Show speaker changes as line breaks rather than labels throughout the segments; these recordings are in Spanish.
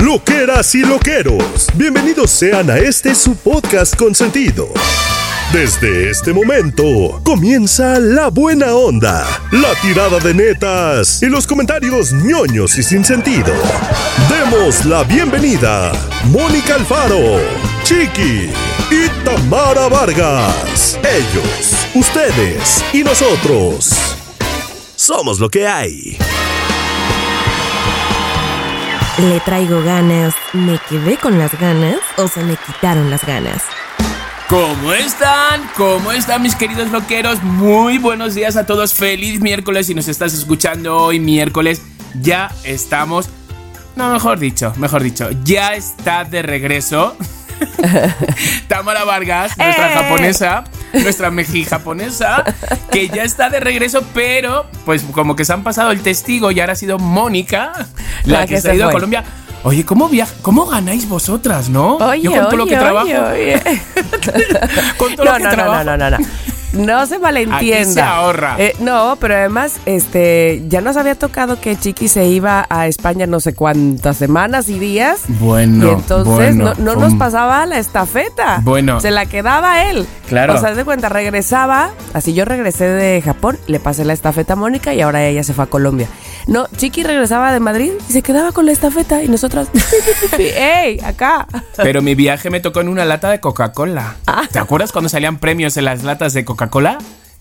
Loqueras y loqueros, bienvenidos sean a este su podcast consentido. Desde este momento comienza la buena onda, la tirada de netas y los comentarios ñoños y sin sentido. Demos la bienvenida Mónica Alfaro, Chiqui y Tamara Vargas. Ellos, ustedes y nosotros. Somos lo que hay.
Le traigo ganas, me quedé con las ganas o se me quitaron las ganas.
¿Cómo están? ¿Cómo están mis queridos loqueros? Muy buenos días a todos. Feliz miércoles si nos estás escuchando hoy miércoles. Ya estamos... No, mejor dicho, mejor dicho. Ya está de regreso. Tamara Vargas, nuestra
¡Eh!
japonesa, nuestra meji japonesa, que ya está de regreso, pero pues como que se han pasado el testigo y ahora ha sido Mónica la,
La
que,
que
se ha ido a
fue.
Colombia. Oye, ¿cómo, ¿cómo ganáis vosotras, no?
Oye,
Yo con todo lo que
oye,
trabajo.
oye, oye.
Con todo
no,
lo que
no,
trabajo.
no, no, no, no. No se malentienda.
Aquí se ahorra.
Eh, no, pero además, este, ya nos había tocado que Chiqui se iba a España no sé cuántas semanas y días.
Bueno,
y entonces
bueno,
no, no nos pasaba la estafeta.
Bueno.
Se la quedaba él.
Claro.
O sea, de cuenta, regresaba. Así yo regresé de Japón, le pasé la estafeta a Mónica y ahora ella se fue a Colombia. No, Chiqui regresaba de Madrid y se quedaba con la estafeta y nosotras, ¡ey! Acá.
Pero mi viaje me tocó en una lata de Coca-Cola.
Ah.
¿Te acuerdas cuando salían premios en las latas de Coca-Cola?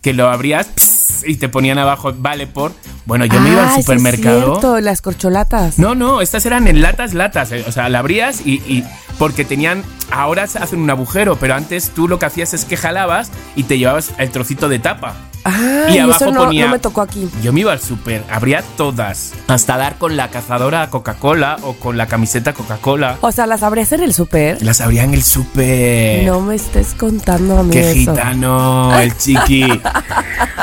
Que lo abrías pss, y te ponían abajo, vale por. Bueno, yo me iba
Ah,
al
es
supermercado.
cierto, las corcholatas.
No, no, estas eran en latas, latas. eh, O sea, la abrías y, y- porque tenían. Ahora se hacen un agujero, pero antes tú lo que hacías es que jalabas y te llevabas el trocito de tapa.
Ah,
Y abajo
eso no,
ponía-
no me tocó aquí.
Yo me iba al súper, abría todas. Hasta dar con la cazadora Coca-Cola o con la camiseta Coca-Cola.
O sea, las abrías en el súper.
Las abría en el súper.
No me estés contando a mí
Qué
eso.
gitano, el chiqui.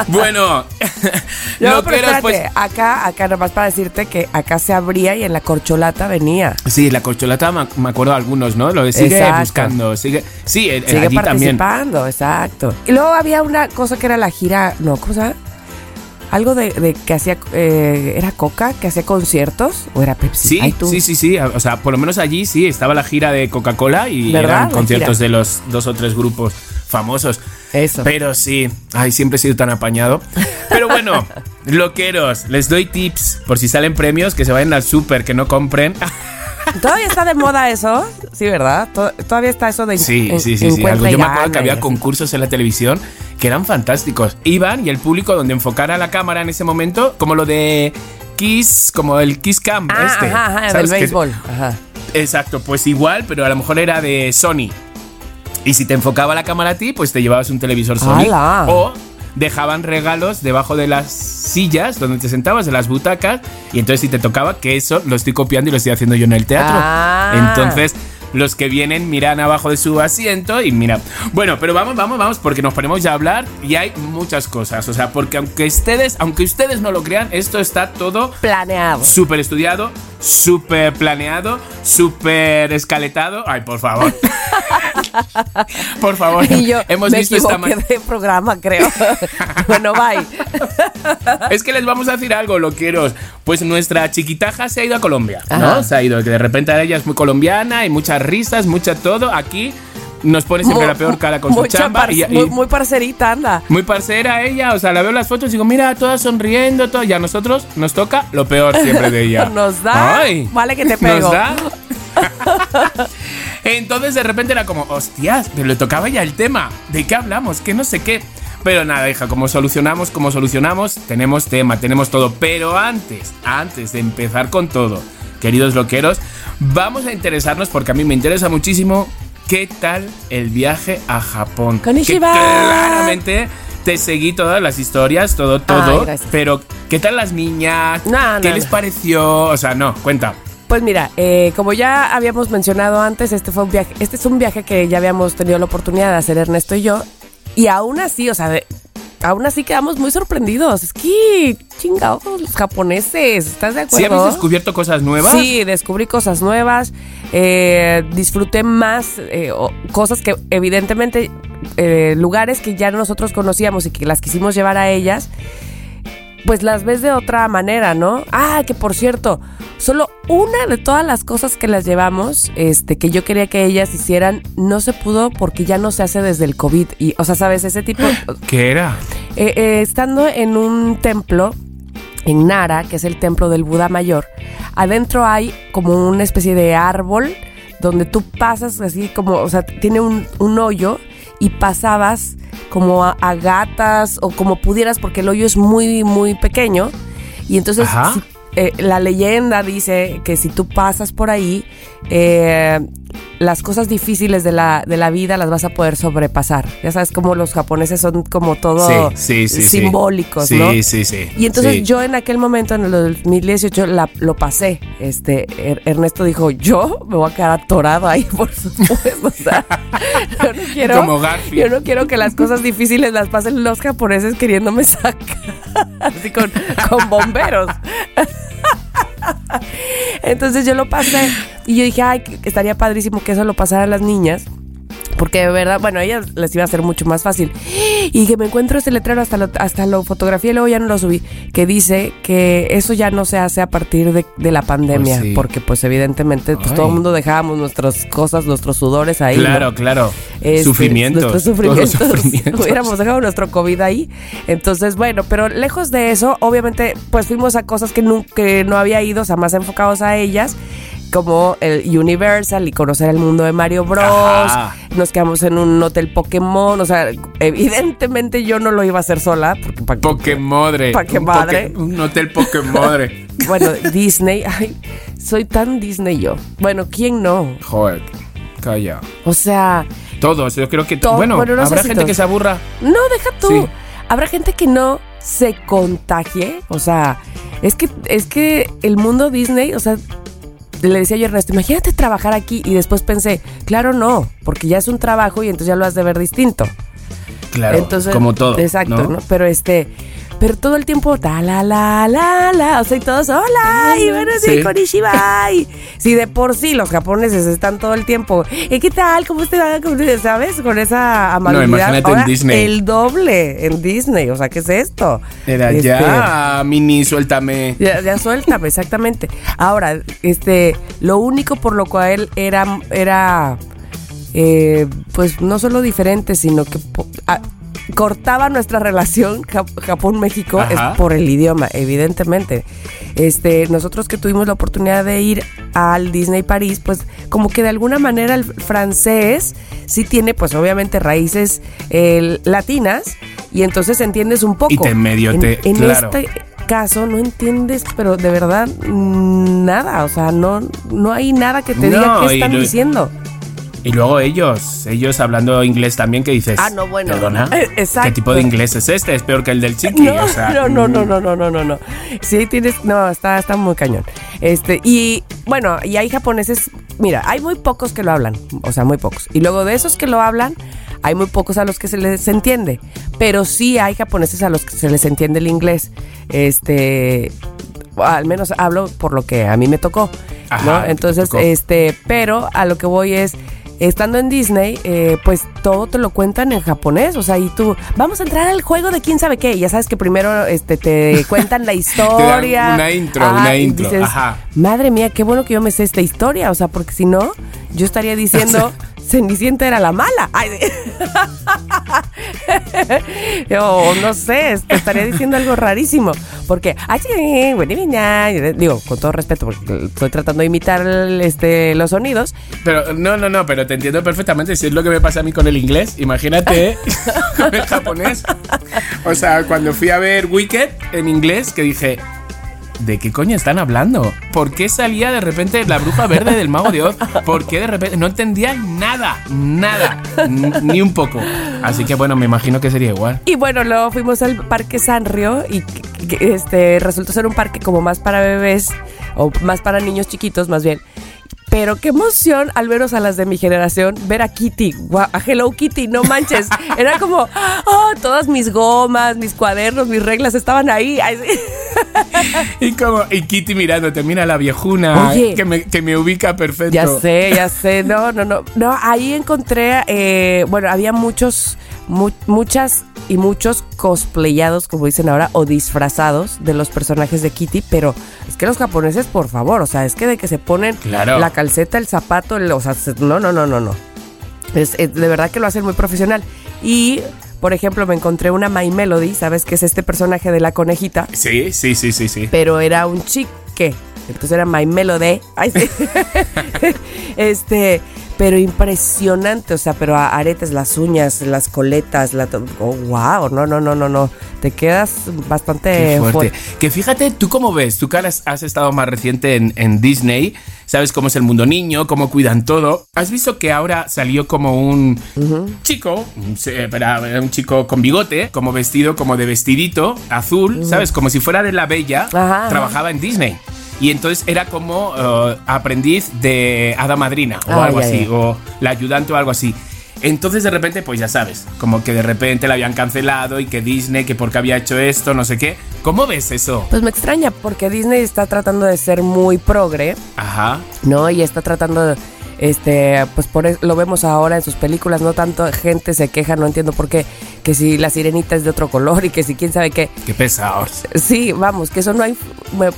bueno,
No,
lo
pero
eras,
espérate,
pues.
acá, acá nomás para decirte que acá se abría y en la corcholata venía.
Sí, la corcholata me, me acuerdo de algunos, ¿no? Lo de sigue
Exacto.
buscando, sigue. Sí, eh,
Sigue
allí también.
participando, exacto. Y luego había una cosa que era la gira, no, ¿cómo se llama? Algo de, de que hacía, eh, ¿era Coca? ¿Que hacía conciertos? ¿O era Pepsi?
Sí,
Ay, tú.
sí, sí, sí. O sea, por lo menos allí sí estaba la gira de Coca-Cola y eran conciertos de los dos o tres grupos famosos.
Eso.
Pero sí, ay, siempre he sido tan apañado. Pero bueno, loqueros, les doy tips por si salen premios que se vayan al súper, que no compren.
¿Todavía está de moda eso? Sí, ¿verdad? To- Todavía está eso de
Sí,
en-
sí, sí, sí. algo. Yo me acuerdo que había concursos en la televisión que eran fantásticos. Iban y el público donde enfocara la cámara en ese momento, como lo de Kiss, como el Kiss Cam
Ah,
este.
ajá, ajá, del
¿sabes? Que-
béisbol. Ajá.
Exacto, pues igual, pero a lo mejor era de Sony. Y si te enfocaba la cámara a ti, pues te llevabas un televisor Sony.
¡Hala!
O dejaban regalos debajo de las sillas donde te sentabas, de las butacas. Y entonces si te tocaba, que eso lo estoy copiando y lo estoy haciendo yo en el teatro.
Ah.
Entonces los que vienen miran abajo de su asiento y mira. Bueno, pero vamos, vamos, vamos, porque nos ponemos ya a hablar y hay muchas cosas. O sea, porque aunque ustedes, aunque ustedes no lo crean, esto está todo
Planeado.
súper estudiado, súper planeado, súper escaletado. Ay, por favor. por favor.
Y yo
Hemos
me
visto esta
equivoqué
ma-
de programa, creo. bueno, bye.
Es que les vamos a decir algo, loqueros. Pues nuestra chiquitaja se ha ido a Colombia, ¿no? Se ha ido, que de repente ella es muy colombiana y muchas risas, mucha todo. Aquí nos pone siempre la peor cara con su chamba.
par-
y- y-
muy, muy parcerita, anda.
Muy parcera ella, o sea, la veo en las fotos y digo, mira, todas sonriendo, todo. Y a nosotros nos toca lo peor siempre de ella.
Nos da.
Ay,
Vale que te pego.
Nos da. Entonces de repente era como, hostias, pero le tocaba ya el tema. ¿De qué hablamos? Que no sé qué. Pero nada, hija, como solucionamos, como solucionamos, tenemos tema, tenemos todo. Pero antes, antes de empezar con todo, queridos loqueros, vamos a interesarnos porque a mí me interesa muchísimo qué tal el viaje a Japón. Que
Konnichiwa.
claramente te seguí todas las historias, todo, todo.
Ay,
pero, ¿qué tal las niñas?
No,
¿Qué
no,
les
no.
pareció? O sea, no, cuenta.
Pues mira, eh, como ya habíamos mencionado antes, este fue un viaje, este es un viaje que ya habíamos tenido la oportunidad de hacer Ernesto y yo, y aún así, o sea, de- aún así quedamos muy sorprendidos. Es que chingados los japoneses, ¿estás de acuerdo?
¿Sí habéis descubierto cosas nuevas?
Sí, descubrí cosas nuevas, eh, disfruté más eh, cosas que evidentemente, eh, lugares que ya nosotros conocíamos y que las quisimos llevar a ellas. pues las ves de otra manera, ¿no? Ah, que por cierto, solo una de todas las cosas que las llevamos, este, que yo quería que ellas hicieran, no se pudo porque ya no se hace desde el COVID. Y, o sea, ¿sabes? Ese tipo...
¿Qué era?
Eh, eh, estando en un templo en Nara, que es el templo del Buda Mayor, adentro hay como una especie de árbol donde tú pasas así como, o sea, tiene un, un hoyo y pasabas como a, a gatas o como pudieras porque el hoyo es muy, muy pequeño. Y entonces si- eh, la leyenda dice que si tú pasas por ahí, eh, las cosas difíciles de la, de la vida las vas a poder sobrepasar. Ya sabes cómo los japoneses son como todo
sí, sí, sí, sí.
simbólicos,
Sí,
¿no?
sí, sí.
Y entonces
Sí.
yo en aquel momento, en el 2018, la- lo pasé. Este, Er- Ernesto dijo, yo me voy a quedar atorado ahí, por supuesto. O sea, yo no quiero,
Como
yo no quiero que las cosas difíciles las pasen los japoneses queriéndome sacar, así con, con bomberos. Entonces yo lo pasé y yo dije, ay, estaría padrísimo que eso lo pasaran las niñas. Porque de verdad, bueno, a ellas les iba a ser mucho más fácil. Y que me encuentro este letrero, hasta lo, hasta lo fotografié y luego ya no lo subí, que dice que eso ya no se hace a partir de, de la pandemia.
Pues sí.
Porque pues evidentemente pues, todo el mundo dejábamos nuestras cosas, nuestros sudores ahí. ¿no?
Claro, claro.
Este,
sufrimientos.
Nuestros
todos
sufrimientos.
sufrimientos.
Hubiéramos dejado nuestro COVID ahí. Entonces, bueno, pero lejos de eso, obviamente, pues fuimos a cosas que, nu- que no había ido, o sea, más enfocados a ellas, como el Universal y conocer el mundo de Mario Bros.
Ajá.
Nos quedamos en un hotel Pokémon, o sea, evidentemente yo no lo iba a hacer sola, porque pa-
Pokémodre.
Pa' que
Un
madre.
Un hotel Pokémodre.
bueno, Disney, ay, soy tan Disney yo. Bueno, ¿quién no?
Joder, calla.
O sea,
Todos, yo creo que.
To-
bueno,
bueno, no sé
habrá gente
todos.
que se aburra.
No, deja tú.
Sí.
Habrá gente que no se contagie. O sea, es que, es que el mundo Disney, o sea, le decía yo a Ernesto, imagínate trabajar aquí. Y después pensé, claro, no, porque ya es un trabajo y entonces ya lo has de ver distinto.
Claro,
entonces,
como todo.
Exacto,
¿no?
¿no? Pero este. Pero todo el tiempo, ta la la la la, o sea, y todos, hola, y bueno, sí, konnichiwa. y- Si de por sí los japoneses están todo el tiempo, "Eh, ¿qué tal? ¿Cómo te-" ¿Sabes? Con esa amabilidad.
imagínate en Disney.
El doble en Disney, o sea, ¿qué es esto?
Era
Este,
ya, mini, suéltame.
Ya, ya suéltame, exactamente. Ahora, este, lo único por lo cual él era, era eh, pues no solo diferente, sino que cortaba nuestra relación Jap- Japón-México es por el idioma, evidentemente. Este, nosotros que tuvimos la oportunidad de ir al Disney París, pues como que de alguna manera el francés sí tiene, pues obviamente raíces eh, latinas y entonces entiendes un poco.
Y te medio
en,
te-
en
claro.
este caso no entiendes, pero de verdad mm, nada, o sea, no, no hay nada que te diga qué están diciendo.
Y luego ellos, ellos hablando inglés también, que dices.
Ah, no, bueno.
¿Perdona?
Eh, exacto.
¿Qué tipo de inglés es este? Es peor que el del chiqui.
No,
o sea,
no, no, no,
mm,
no, no, no, no, no. Sí tienes, no, está, está muy cañón. Este, y bueno, y hay japoneses, mira, hay muy pocos que lo hablan, o sea, muy pocos. Y luego de esos que lo hablan, hay muy pocos a los que se les entiende. Pero sí hay japoneses a los que se les entiende el inglés. Este, al menos hablo por lo que a mí me tocó,
Ajá,
¿no? Entonces,
tocó.
este, pero a lo que voy es estando en Disney, eh, pues todo te lo cuentan en japonés, o sea, y tú, vamos a entrar al juego de quién sabe qué, ya sabes que primero este, te cuentan la historia.
una intro, una
y
intro,
dices,
ajá.
Madre mía, qué bueno que yo me sé esta historia, o sea, porque si no, yo estaría diciendo, Cenicienta era la mala. Ay, sí. o no sé, te estaría diciendo algo rarísimo, porque, digo, con todo respeto, porque estoy tratando de imitar este, los sonidos,
Pero no, no, no, pero te entiendo perfectamente. Si es lo que me pasa a mí con el inglés, imagínate con el japonés. O sea, cuando fui a ver Wicked en inglés, que dije, ¿de qué coño están hablando? ¿Por qué salía de repente la bruja verde del mago de Oz? ¿Por qué de repente no entendía nada? Nada, ni un poco. Así que bueno, me imagino que sería igual.
Y bueno, luego fuimos al Parque Sanrio y este resultó ser un parque como más para bebés o más para niños chiquitos más bien. Pero qué emoción al veros a las de mi generación, ver a Kitty, a Hello Kitty, no manches. Era como, oh, todas mis gomas, mis cuadernos, mis reglas estaban ahí.
Y como, y Kitty mirándote, mira la viejuna
Oye.
que me, que me ubica perfecto.
Ya sé, ya sé. No, no, no. No, ahí encontré, eh, bueno, había muchos, mu- muchas y muchos cosplayados, como dicen ahora, o disfrazados de los personajes de Kitty, pero es que los japoneses, por favor, o sea, es que de que se ponen
Claro.
la calceta, el zapato, el- o sea, se- no, no, no, no, no. Es, es- de verdad que lo hacen muy profesional. Y, por ejemplo, me encontré una My Melody, ¿sabes? Que es este personaje de la conejita,
Sí, sí, sí, sí, sí.
pero era un chique. Entonces era My Melody. Ay, sí. este, pero impresionante, o sea, pero aretes, las uñas, las coletas, la oh, wow, no, no, no, no, no. Te quedas bastante
Qué fuerte.
fuerte.
Que fíjate, ¿tú cómo ves? Tú que has, estado más reciente en, en Disney, sabes cómo es el mundo niño, cómo cuidan todo. ¿Has visto que ahora salió como un chico, un se- espera, un chico con bigote, como vestido, como de vestidito azul, ¿sabes? Como si fuera de la bella,
Ajá,
trabajaba en Disney. Y entonces era como eh, aprendiz de hada madrina o
Ah,
algo
ya,
así,
ya.
o la ayudante o algo así. Entonces de repente, pues ya sabes, como que de repente la habían cancelado y que Disney, que porque había hecho esto, no sé qué. ¿Cómo ves eso?
Pues me extraña porque Disney está tratando de ser muy progre,
Ajá.
¿no? Y está tratando de, este, pues por lo vemos ahora en sus películas, no tanto gente se queja, no entiendo por qué, que si la sirenita es de otro color y que si quién sabe qué.
Qué pesados.
Sí, vamos, que eso no ha, inf- me-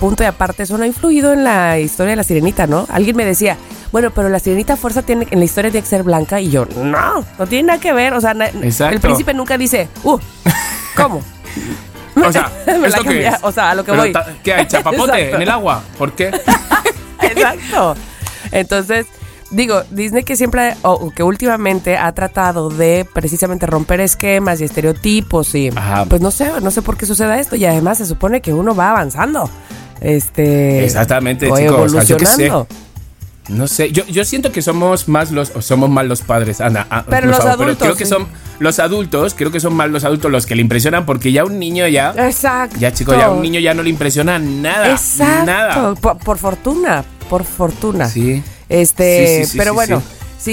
punto y aparte, eso no ha influido en la historia de la sirenita, ¿no? Alguien me decía, bueno, pero la sirenita fuerza tiene, en la historia tiene que ser blanca y yo, no, no tiene nada que ver, o sea,
Exacto.
el príncipe nunca dice, uh, ¿cómo?
O sea, ¿esto qué es?
o sea, a lo que
Pero
voy.
¿Qué hay? ¿Chapapote
Exacto.
en el agua? ¿Por qué?
Exacto. Entonces, digo, Disney que siempre, o que últimamente ha tratado de precisamente romper esquemas y estereotipos y
Ajá.
pues no sé, no sé por qué suceda esto y además se supone que uno va avanzando. Este
Exactamente, chicos, o sea, yo qué sé. No sé, yo, yo siento que somos más los, o somos más los padres, Ana. ah,
Pero los
favor,
adultos,
creo que son los adultos, creo que son más los adultos los que le impresionan porque ya un niño ya,
Exacto.
ya chicos, ya un niño ya no le impresiona nada,
Exacto.
nada.
Por, por fortuna, por fortuna.
Sí.
Este,
Sí, sí, sí,
pero bueno,
sí.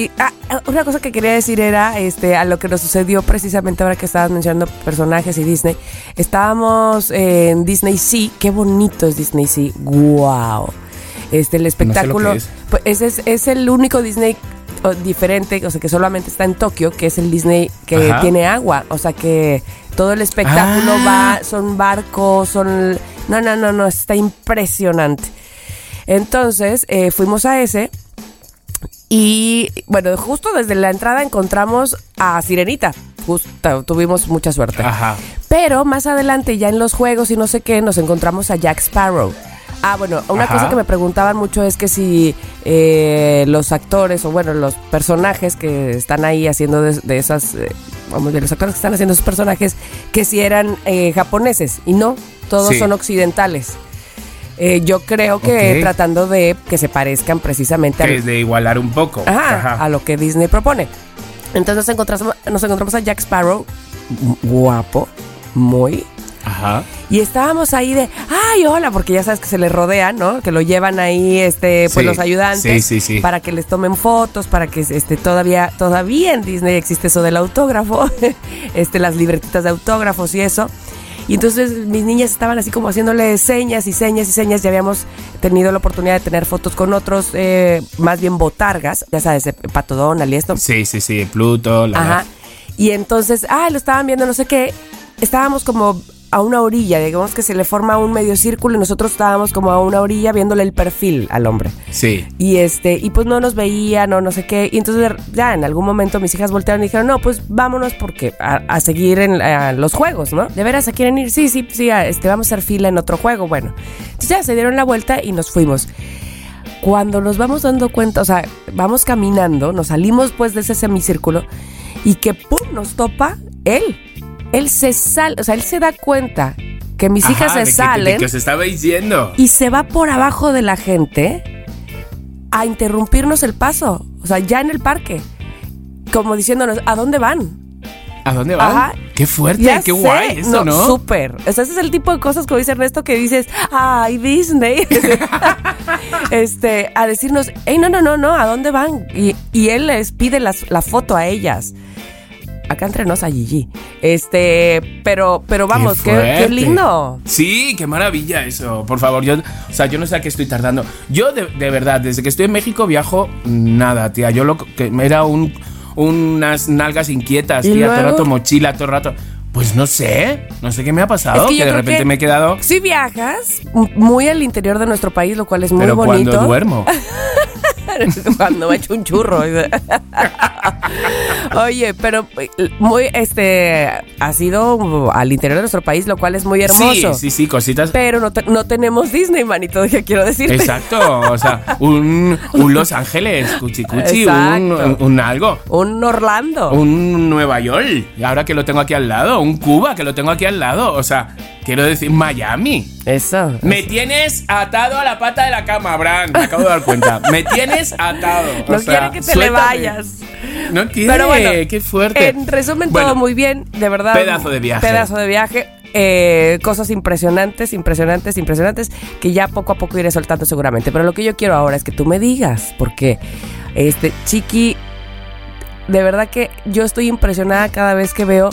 sí. Ah, ah, una cosa que quería decir era este a lo que nos sucedió precisamente ahora que estabas mencionando personajes y Disney. Estábamos en Disney Sea, qué bonito es Disney Sea. Wow. Este el espectáculo
que es.
pues, ese es, es el único Disney diferente, o sea, que solamente está en Tokio, que es el Disney que
Ajá.
tiene agua, o sea, que todo el espectáculo
Ah.
va son barcos, son no, no, no, no, está impresionante. Entonces, eh, fuimos a ese y bueno, justo desde la entrada encontramos a Sirenita. Justo, tuvimos mucha suerte.
Ajá.
Pero más adelante, ya en los juegos y no sé qué, nos encontramos a Jack Sparrow. Ah, bueno, una
Ajá.
cosa que me preguntaban mucho es que si eh, los actores o bueno, los personajes que están ahí haciendo de, de esas, eh, vamos, de los actores que están haciendo esos personajes, que si eran eh, japoneses y no, todos
Sí.
son occidentales. Eh, yo creo que tratando de que se parezcan precisamente
es de igualar un poco.
Ajá,
Ajá.
a lo que Disney propone. Entonces nos encontramos, nos encontramos a Jack Sparrow, gu- guapo, muy.
Ajá.
Y estábamos ahí de, ay, hola, porque ya sabes que se le rodean, ¿no? Que lo llevan ahí, este, pues
Sí,
los ayudantes.
sí, sí, sí.
Para que les tomen fotos, para que, este, todavía, todavía en Disney existe eso del autógrafo, este, las libretitas de autógrafos y eso. Y entonces mis niñas estaban así como haciéndole señas y señas y señas. Ya habíamos tenido la oportunidad de tener fotos con otros, eh, más bien botargas, ya sabes, Pato Donald y esto.
Sí, sí, sí. Pluto, la.
Ajá. Y entonces, ah, lo estaban viendo, no sé qué. Estábamos como a una orilla, digamos que se le forma un medio círculo y nosotros estábamos como a una orilla viéndole el perfil al hombre.
Sí.
Y este, y pues no nos veían o no sé qué. Y entonces ya en algún momento mis hijas voltearon y dijeron, no, pues vámonos porque a, a seguir en a los juegos, ¿no? ¿De veras se quieren ir? Sí, sí, sí, a- este, vamos a hacer fila en otro juego. Bueno, entonces ya se dieron la vuelta y nos fuimos. Cuando nos vamos dando cuenta, o sea, vamos caminando, nos salimos pues de ese semicírculo y que pum, nos topa él. Él se sale, o sea, él se da cuenta que mis hijas
Ajá,
se
de que-
salen
De que os estabais yendo.
y se va por abajo de la gente a interrumpirnos el paso. O sea, ya en el parque. Como diciéndonos, ¿a dónde van?
¿A dónde van?
Ajá.
Qué fuerte,
Ya
qué
sé.
guay eso, ¿no?
Súper. O sea, ese es el tipo de cosas como dice Ernesto que dices, ay, Disney. este, a decirnos, hey, no, no, no, no, ¿a dónde van? Y, y él les pide las- la foto a ellas. Acá entre nos a Gigi. Este, pero, pero vamos, qué, qué
fuerte.
lindo.
Sí, qué maravilla eso. Por favor, yo, o sea, yo no sé a qué estoy tardando. Yo de, de verdad, desde que estoy en México viajo nada, tía. Yo lo que era un unas nalgas inquietas,
¿Y
tía, todo el
luego?
rato mochila, todo el rato. Pues no sé, no sé qué me ha pasado,
Es que
que, de repente
que
me he quedado.
Si viajas muy al interior de nuestro país, lo cual es muy
Pero
bonito.
cuando duermo.
cuando me echo un churro. Oye, pero muy, este, ha sido al interior de nuestro país, lo cual es muy hermoso.
Sí, sí, sí, cositas.
Pero no, te- no tenemos Disney, manito, que quiero decirte.
Exacto, o sea, un, un Los Ángeles, cuchi cuchi, un, un algo.
Un Orlando.
Un Nueva York, y ahora que lo tengo aquí al lado, un Cuba que lo tengo aquí al lado, o sea, quiero decir Miami.
Eso.
Me tienes atado a la pata de la cama, Bran, me acabo de dar cuenta. Me tienes atado. o
No
sea,
quiere que te le
suéltame.
vayas.
No quiere,
Pero bueno,
qué fuerte.
En resumen,
Bueno,
todo muy bien, de verdad.
pedazo de viaje.
Pedazo de viaje. eh, cosas impresionantes, impresionantes, impresionantes, que ya poco a poco iré soltando seguramente. Pero lo que yo quiero ahora es que tú me digas, porque, este, Chiqui, de verdad que yo estoy impresionada cada vez que veo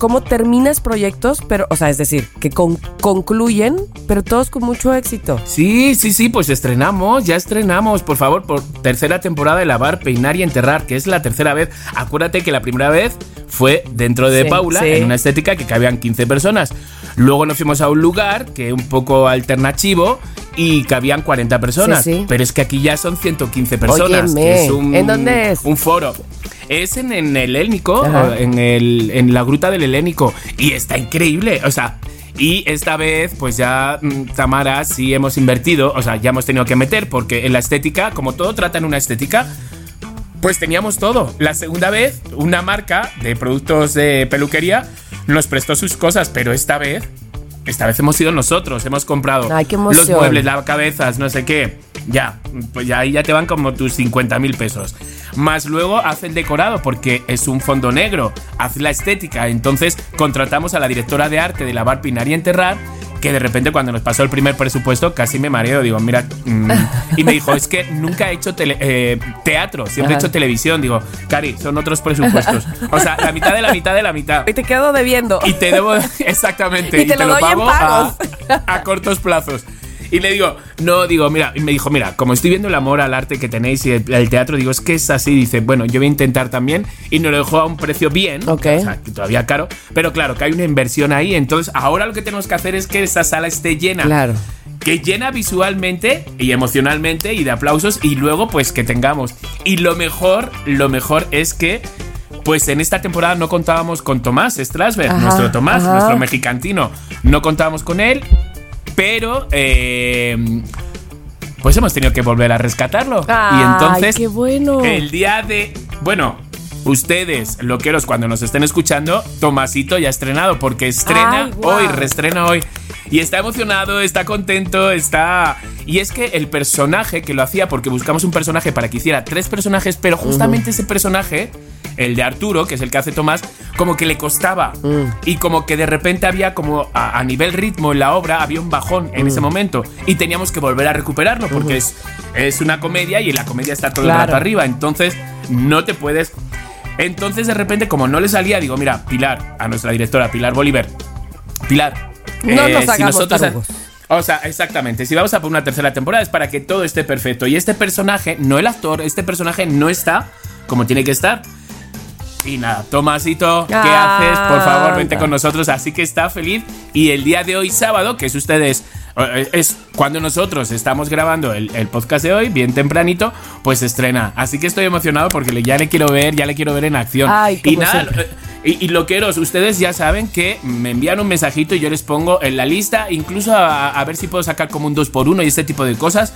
cómo terminas proyectos, pero, o sea, es decir, que con- concluyen, pero todos con mucho éxito.
Sí, sí, sí, pues estrenamos, ya estrenamos, por favor, por tercera temporada de Lavar, Peinar y Enterrar, que es la tercera vez. Acuérdate que la primera vez fue dentro de
Sí,
Paula,
sí.
en una estética que cabían 15 personas. Luego nos fuimos a un lugar que es un poco alternativo y cabían 40 personas.
Sí, sí.
Pero es que aquí ya son 115 personas.
Óyeme,
que es un,
¿en dónde es?
Un foro. Es en, en el Helénico,
Ajá.
en, el, en la gruta del Helénico. Y está increíble. O sea, y esta vez, pues ya, mm, Tamara, sí hemos invertido. O sea, ya hemos tenido que meter, porque en la estética, como todo trata en una estética, pues teníamos todo. La segunda vez, una marca de productos de peluquería nos prestó sus cosas, pero esta vez, esta vez hemos sido nosotros, hemos comprado
Ay,
los muebles, las cabezas, no sé qué. Ya, pues ya ahí ya te van como tus 50 mil pesos. Más luego hace el decorado porque es un fondo negro, hace la estética. Entonces contratamos a la directora de arte de lavar, pinar y enterrar. Que de repente cuando nos pasó el primer presupuesto casi me mareo, digo, mira, mm, y me dijo, es que nunca he hecho tele- eh, teatro, siempre he
Ajá.
hecho televisión, digo, Cari, son otros presupuestos. O sea, la mitad de la mitad de la mitad.
Y te quedo debiendo.
Y te debo, exactamente,
Y te lo doy en
pago a,
pagos.
a cortos plazos. Y le digo, no, digo, mira, y me dijo, mira, como estoy viendo el amor al arte que tenéis y el, el teatro, digo, es que es así. Dice, bueno, yo voy a intentar también. Y nos lo dejó a un precio bien,
Ok.
o sea, que todavía caro, pero claro, que hay una inversión ahí. Entonces, ahora lo que tenemos que hacer es que esa sala esté llena.
Claro.
Que llena visualmente y emocionalmente y de aplausos y luego pues que tengamos. Y lo mejor, lo mejor es que pues en esta temporada no contábamos con Tomás Strasberg,
Ajá,
nuestro Tomás,
ajá.
nuestro mexicantino. No contábamos con él, pero eh, pues hemos tenido que volver a rescatarlo. y entonces
qué bueno.
el día de, bueno, ustedes, loqueros, cuando nos estén escuchando, Tomasito ya ha estrenado porque estrena
Ay, guau.
hoy, reestrena hoy. Y está emocionado, está contento, está... Y es que el personaje que lo hacía, porque buscamos un personaje para que hiciera tres personajes, pero justamente ese personaje, el de Arturo, que es el que hace Tomás, como que le costaba.
Mm.
Y como que de repente había como a, a nivel ritmo en la obra, había un bajón en
Mm.
ese momento. Y teníamos que volver a recuperarlo, porque es, es una comedia y en la comedia está todo el
Claro.
rato arriba. Entonces, no te puedes... Entonces, de repente, como no le salía, digo, mira, Pilar, a nuestra directora, Pilar Bolívar, Pilar, eh,
No nos hagamos tarugos.
o sea, exactamente. Si vamos a por una tercera temporada es para que todo esté perfecto. Y este personaje, no el actor, este personaje no está como tiene que estar. Y nada, Tomasito, ¿qué
Ah,
haces? Por favor, vente
anda.
con nosotros. Así que está feliz. Y el día de hoy, sábado, que es ustedes, eh, es cuando nosotros estamos grabando el, el podcast de hoy, bien tempranito, pues estrena. Así que estoy emocionado porque ya le quiero ver, ya le quiero ver en acción.
Ay,
y nada, eh, y, y loqueros, ustedes ya saben que me envían un mensajito y yo les pongo en la lista, incluso a, a ver si puedo sacar como un 2x1 y este tipo de cosas.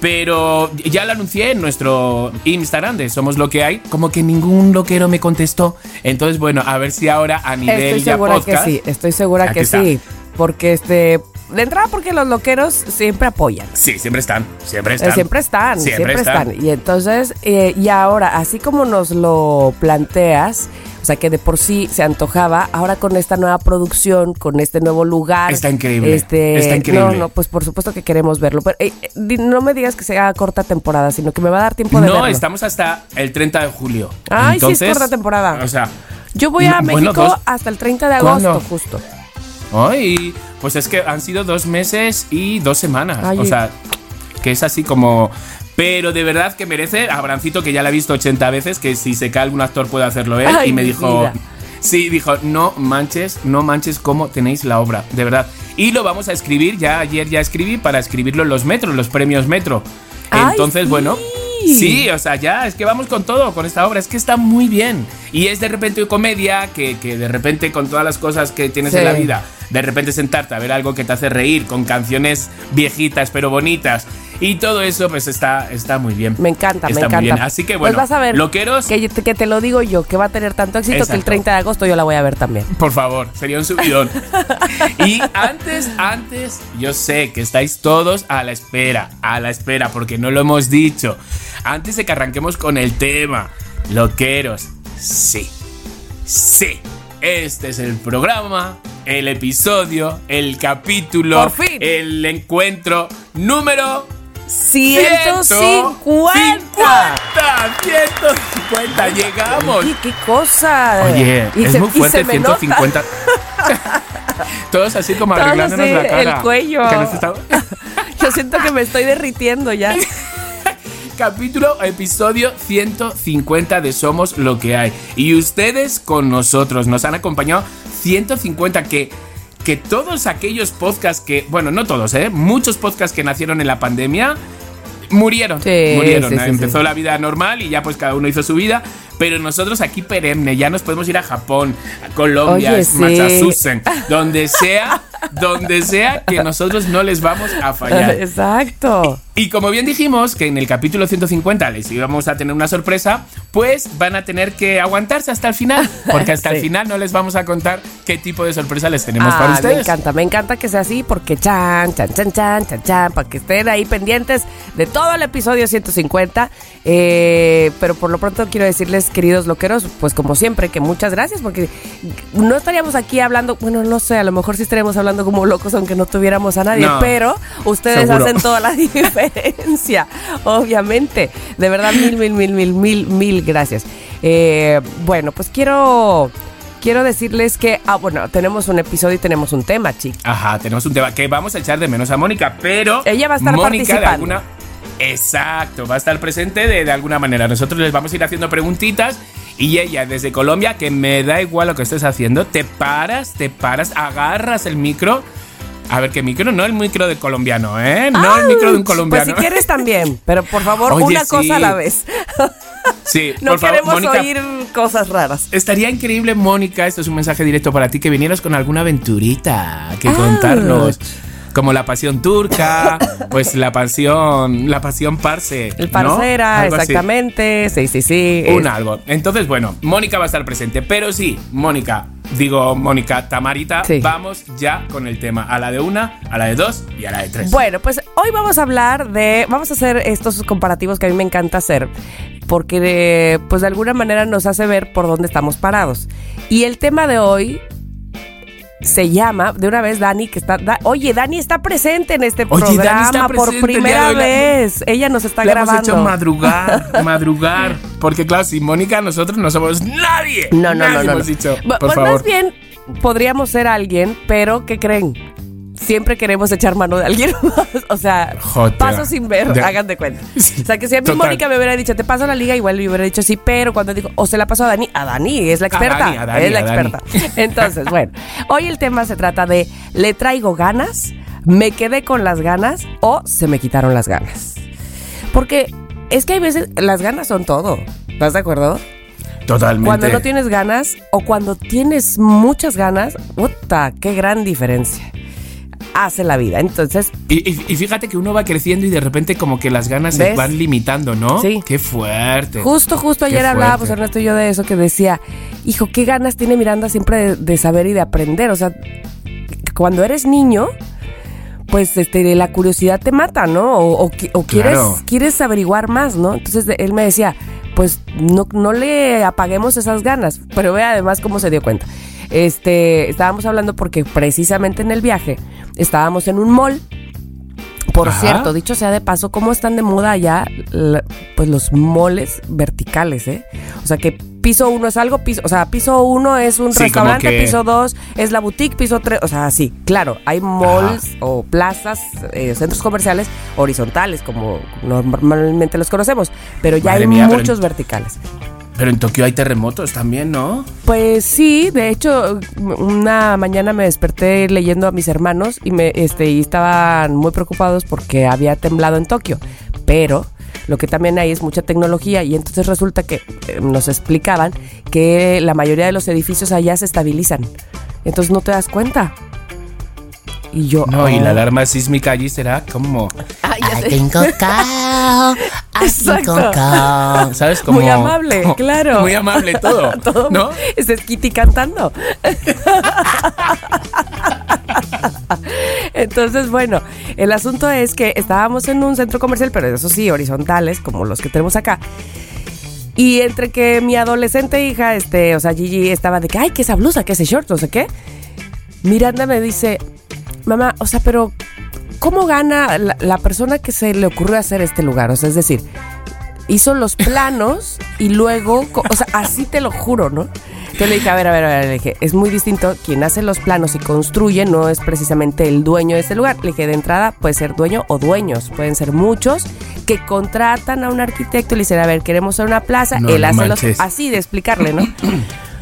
Pero ya lo anuncié en nuestro Instagram de Somos Lo que hay. Como que ningún loquero me contestó. Entonces, bueno, a ver si ahora a nivel
Estoy
ya
segura
podcast.
que sí, estoy segura que
está.
sí. Porque este. De entrada, porque los loqueros siempre apoyan.
Sí, siempre están. Siempre
Eh,
están.
Siempre están,
Siempre
siempre,
están.
están. Y entonces, eh, y ahora, así como nos lo planteas, o sea que de por sí se antojaba, ahora con esta nueva producción, con este nuevo lugar.
Está increíble,
Este,
está increíble.
No, no, pues por supuesto que queremos verlo. Pero eh, eh, no me digas que sea corta temporada, sino que me va a dar tiempo de
No,
verlo.
estamos hasta el 30 de julio.
Ay, sí, es
Entonces,
corta temporada.
O sea.
Yo voy a
no, bueno,
México
dos-
hasta el 30 de
¿Cuándo?
agosto, justo.
Ay, pues es que han sido dos meses y dos semanas.
Ay,
o sea, que es así como. Pero de verdad que merece, Abrancito, que ya la he visto 80 veces, que si se cae algún actor puede hacerlo él,
Ay,
y me dijo,
vida.
sí, dijo, no manches, no manches cómo tenéis la obra, de verdad. Y lo vamos a escribir, ya ayer ya escribí, para escribirlo en los metros, los premios metro. Entonces, bueno, sí, o sea, ya, es que vamos con todo, con esta obra, es que está muy bien. Y es de repente comedia, que, que de repente con todas las cosas que tienes
Sí.
en la vida, de repente sentarte a ver algo que te hace reír, con canciones viejitas pero bonitas, y todo eso, pues está, está muy bien.
Me encanta, me
muy
encanta.
bien. Así que bueno,
pues vas a ver
loqueros,
que, que te lo digo yo, que va a tener tanto éxito que el
Exacto.
30 de agosto yo la voy a ver también.
por favor, sería un subidón. y antes, antes, yo sé que estáis todos a la espera, a la espera, porque no lo hemos dicho. Antes de que arranquemos con el tema, loqueros, sí, sí, este es el programa, el episodio, el capítulo,
Por fin.
el encuentro número
150.
150, llegamos.
Oye, qué cosa.
Oye,
Y
es
se-
muy
y
fuerte,
se me nota.
150. Todos así como
Todos
arreglándonos
así,
la cara.
el cuello. Yo siento que me estoy derritiendo ya.
Capítulo, episodio 150 de Somos lo que hay. Y ustedes con nosotros nos han acompañado 150 que que todos aquellos podcasts que, bueno, no todos, ¿eh? Muchos podcasts que nacieron en la pandemia murieron.
Sí,
murieron.
sí, sí,
Empezó la vida normal y ya pues cada uno hizo su vida. Pero nosotros aquí perenne, ya nos podemos ir a Japón, a Colombia,
Oye,
a
sí.
Massachusetts, donde sea, donde sea que nosotros no les vamos a fallar.
Exacto.
Y como bien dijimos que en el capítulo 150 les íbamos a tener una sorpresa, pues van a tener que aguantarse hasta el final, porque hasta el final no les vamos a contar qué tipo de sorpresa les tenemos
Ah,
para
me
ustedes.
encanta, me encanta que sea así porque chan, chan, chan, chan, chan, chan, para que estén ahí pendientes de todo el episodio 150. Eh, pero por lo pronto quiero decirles, queridos loqueros, pues como siempre, que muchas gracias porque no estaríamos aquí hablando, bueno, no sé, a lo mejor sí estaríamos hablando como locos aunque no tuviéramos a nadie,
No,
pero ustedes
seguro.
hacen toda la diferencia, obviamente. De verdad, mil, mil, mil, mil, mil, mil gracias. Eh, bueno, pues quiero... Quiero decirles que, ah, bueno, tenemos un episodio y tenemos un tema, chicos.
Ajá, tenemos un tema que vamos a echar de menos a Mónica, pero
Ella va a estar
Mónica de alguna Exacto, va a estar presente de, de alguna manera. Nosotros les vamos a ir haciendo preguntitas y ella desde Colombia, que me da igual lo que estés haciendo, te paras, te paras, agarras el micro. A ver, ¿qué micro? No el micro de colombiano, ¿eh? No el micro de un
Pues
colombiano.
si quieres también, pero por favor,
Oye,
una
sí.
cosa a la vez.
Sí,
No
por favor,
queremos
Mónica.
oír cosas raras.
Estaría increíble, Mónica, esto es un mensaje directo para ti, que vinieras con alguna aventurita que
Ah.
contarnos. Como la pasión turca, pues la pasión, la pasión parse.
El
¿no?
parcera,
así.
exactamente. Sí, sí, sí.
Un
Es-
algo. Entonces, bueno, Mónica va a estar presente. Pero sí, Mónica, digo Mónica, Tamarita,
Sí.
vamos ya con el tema. A la de una, a la de dos y a la de tres.
Bueno, pues hoy vamos a hablar de, vamos a hacer estos comparativos que a mí me encanta hacer, porque de- pues de alguna manera nos hace ver por dónde estamos parados. Y el tema de hoy se llama, de una vez Dani, que está, da- oye, Dani está presente en este
Oye, Dani
programa
está
por primera
la-
vez. Ella nos está
Le hemos
grabando.
hecho madrugar, madrugar. Porque claro, sin Mónica nosotros no somos nadie.
No, no, no,
Nadie
no.
hemos
no.
dicho,
Bu-
por
pues
favor.
más bien podríamos ser alguien, pero ¿qué creen? Siempre queremos echar mano de alguien más. O sea,
Joder.
paso sin ver, hagan de cuenta.
Sí,
O sea, que si a mí
total.
Mónica me hubiera dicho, te paso la liga, igual yo hubiera dicho sí, pero cuando dijo, o se la pasó a Dani, a Dani, es la experta.
Dani, a Dani,
es la
a
experta. Entonces, bueno, hoy el tema se trata de, ¿le traigo ganas? ¿Me quedé con las ganas? ¿O se me quitaron las ganas? Porque es que hay veces, las ganas son todo. ¿Estás de acuerdo?
Totalmente.
Cuando no tienes ganas o cuando tienes muchas ganas, puta, qué gran diferencia hace la vida. Entonces,
Y, y- y fíjate que uno va creciendo y de repente como que las ganas se van limitando, ¿no?
Sí.
Qué fuerte.
justo, justo ayer hablábamos,
fuerte.
Ernesto y yo, de eso que decía, hijo, qué ganas tiene Miranda siempre de, de saber y de aprender. O sea, cuando eres niño, pues este, la curiosidad te mata, ¿no? O, o qui- o quieres,
Claro.
quieres averiguar más, ¿no? Entonces él me decía, pues no, no le apaguemos esas ganas. Pero vea además cómo se dio cuenta. Este, estábamos hablando porque precisamente en el viaje estábamos en un mall. Por
Ajá.
cierto, dicho sea de paso, ¿cómo están de moda allá pues los moles verticales, eh? O sea, que piso uno es algo, piso, o sea, piso uno es un
Sí,
restaurante,
que-
piso dos es la boutique, piso tres, o sea, sí, claro, hay malls o plazas, eh, centros comerciales horizontales, como normalmente los conocemos, pero ya
Madre
hay
mía,
muchos verticales.
Pero en Tokio hay terremotos también, ¿no?
Pues sí, de hecho, una mañana me desperté leyendo a mis hermanos y me este y estaban muy preocupados porque había temblado en Tokio, pero lo que también hay es mucha tecnología y entonces resulta que eh, nos explicaban que la mayoría de los edificios allá se estabilizan. Entonces no te das cuenta. Y yo
No, y
oh.
la alarma sísmica allí será como.
Ay, ya sé.
Hacen cacao,
Exacto.
cacao.
¿Sabes? Como,
muy amable,
como-
claro.
Muy amable todo.
todo
¿No?
Es Kitty cantando. Entonces, bueno, el asunto es que estábamos en un centro comercial, pero eso sí, horizontales, como los que tenemos acá. Y entre que mi adolescente hija, este, o sea, Gigi estaba de que, ay, que esa blusa, que ese short, no sé qué. Miranda me dice, mamá, o sea, pero ¿cómo gana la, la persona que se le ocurrió hacer este lugar? O sea, es decir, hizo los planos y luego, o sea, así te lo juro, ¿no? Entonces le dije, a ver, a ver, a ver, le dije, es muy distinto, quien hace los planos y construye no es precisamente el dueño de este lugar. Le dije, de entrada puede ser dueño o dueños, pueden ser muchos que contratan a un arquitecto y le dicen, a ver, queremos hacer una plaza,
No,
él
no
hace los, así de explicarle, ¿no?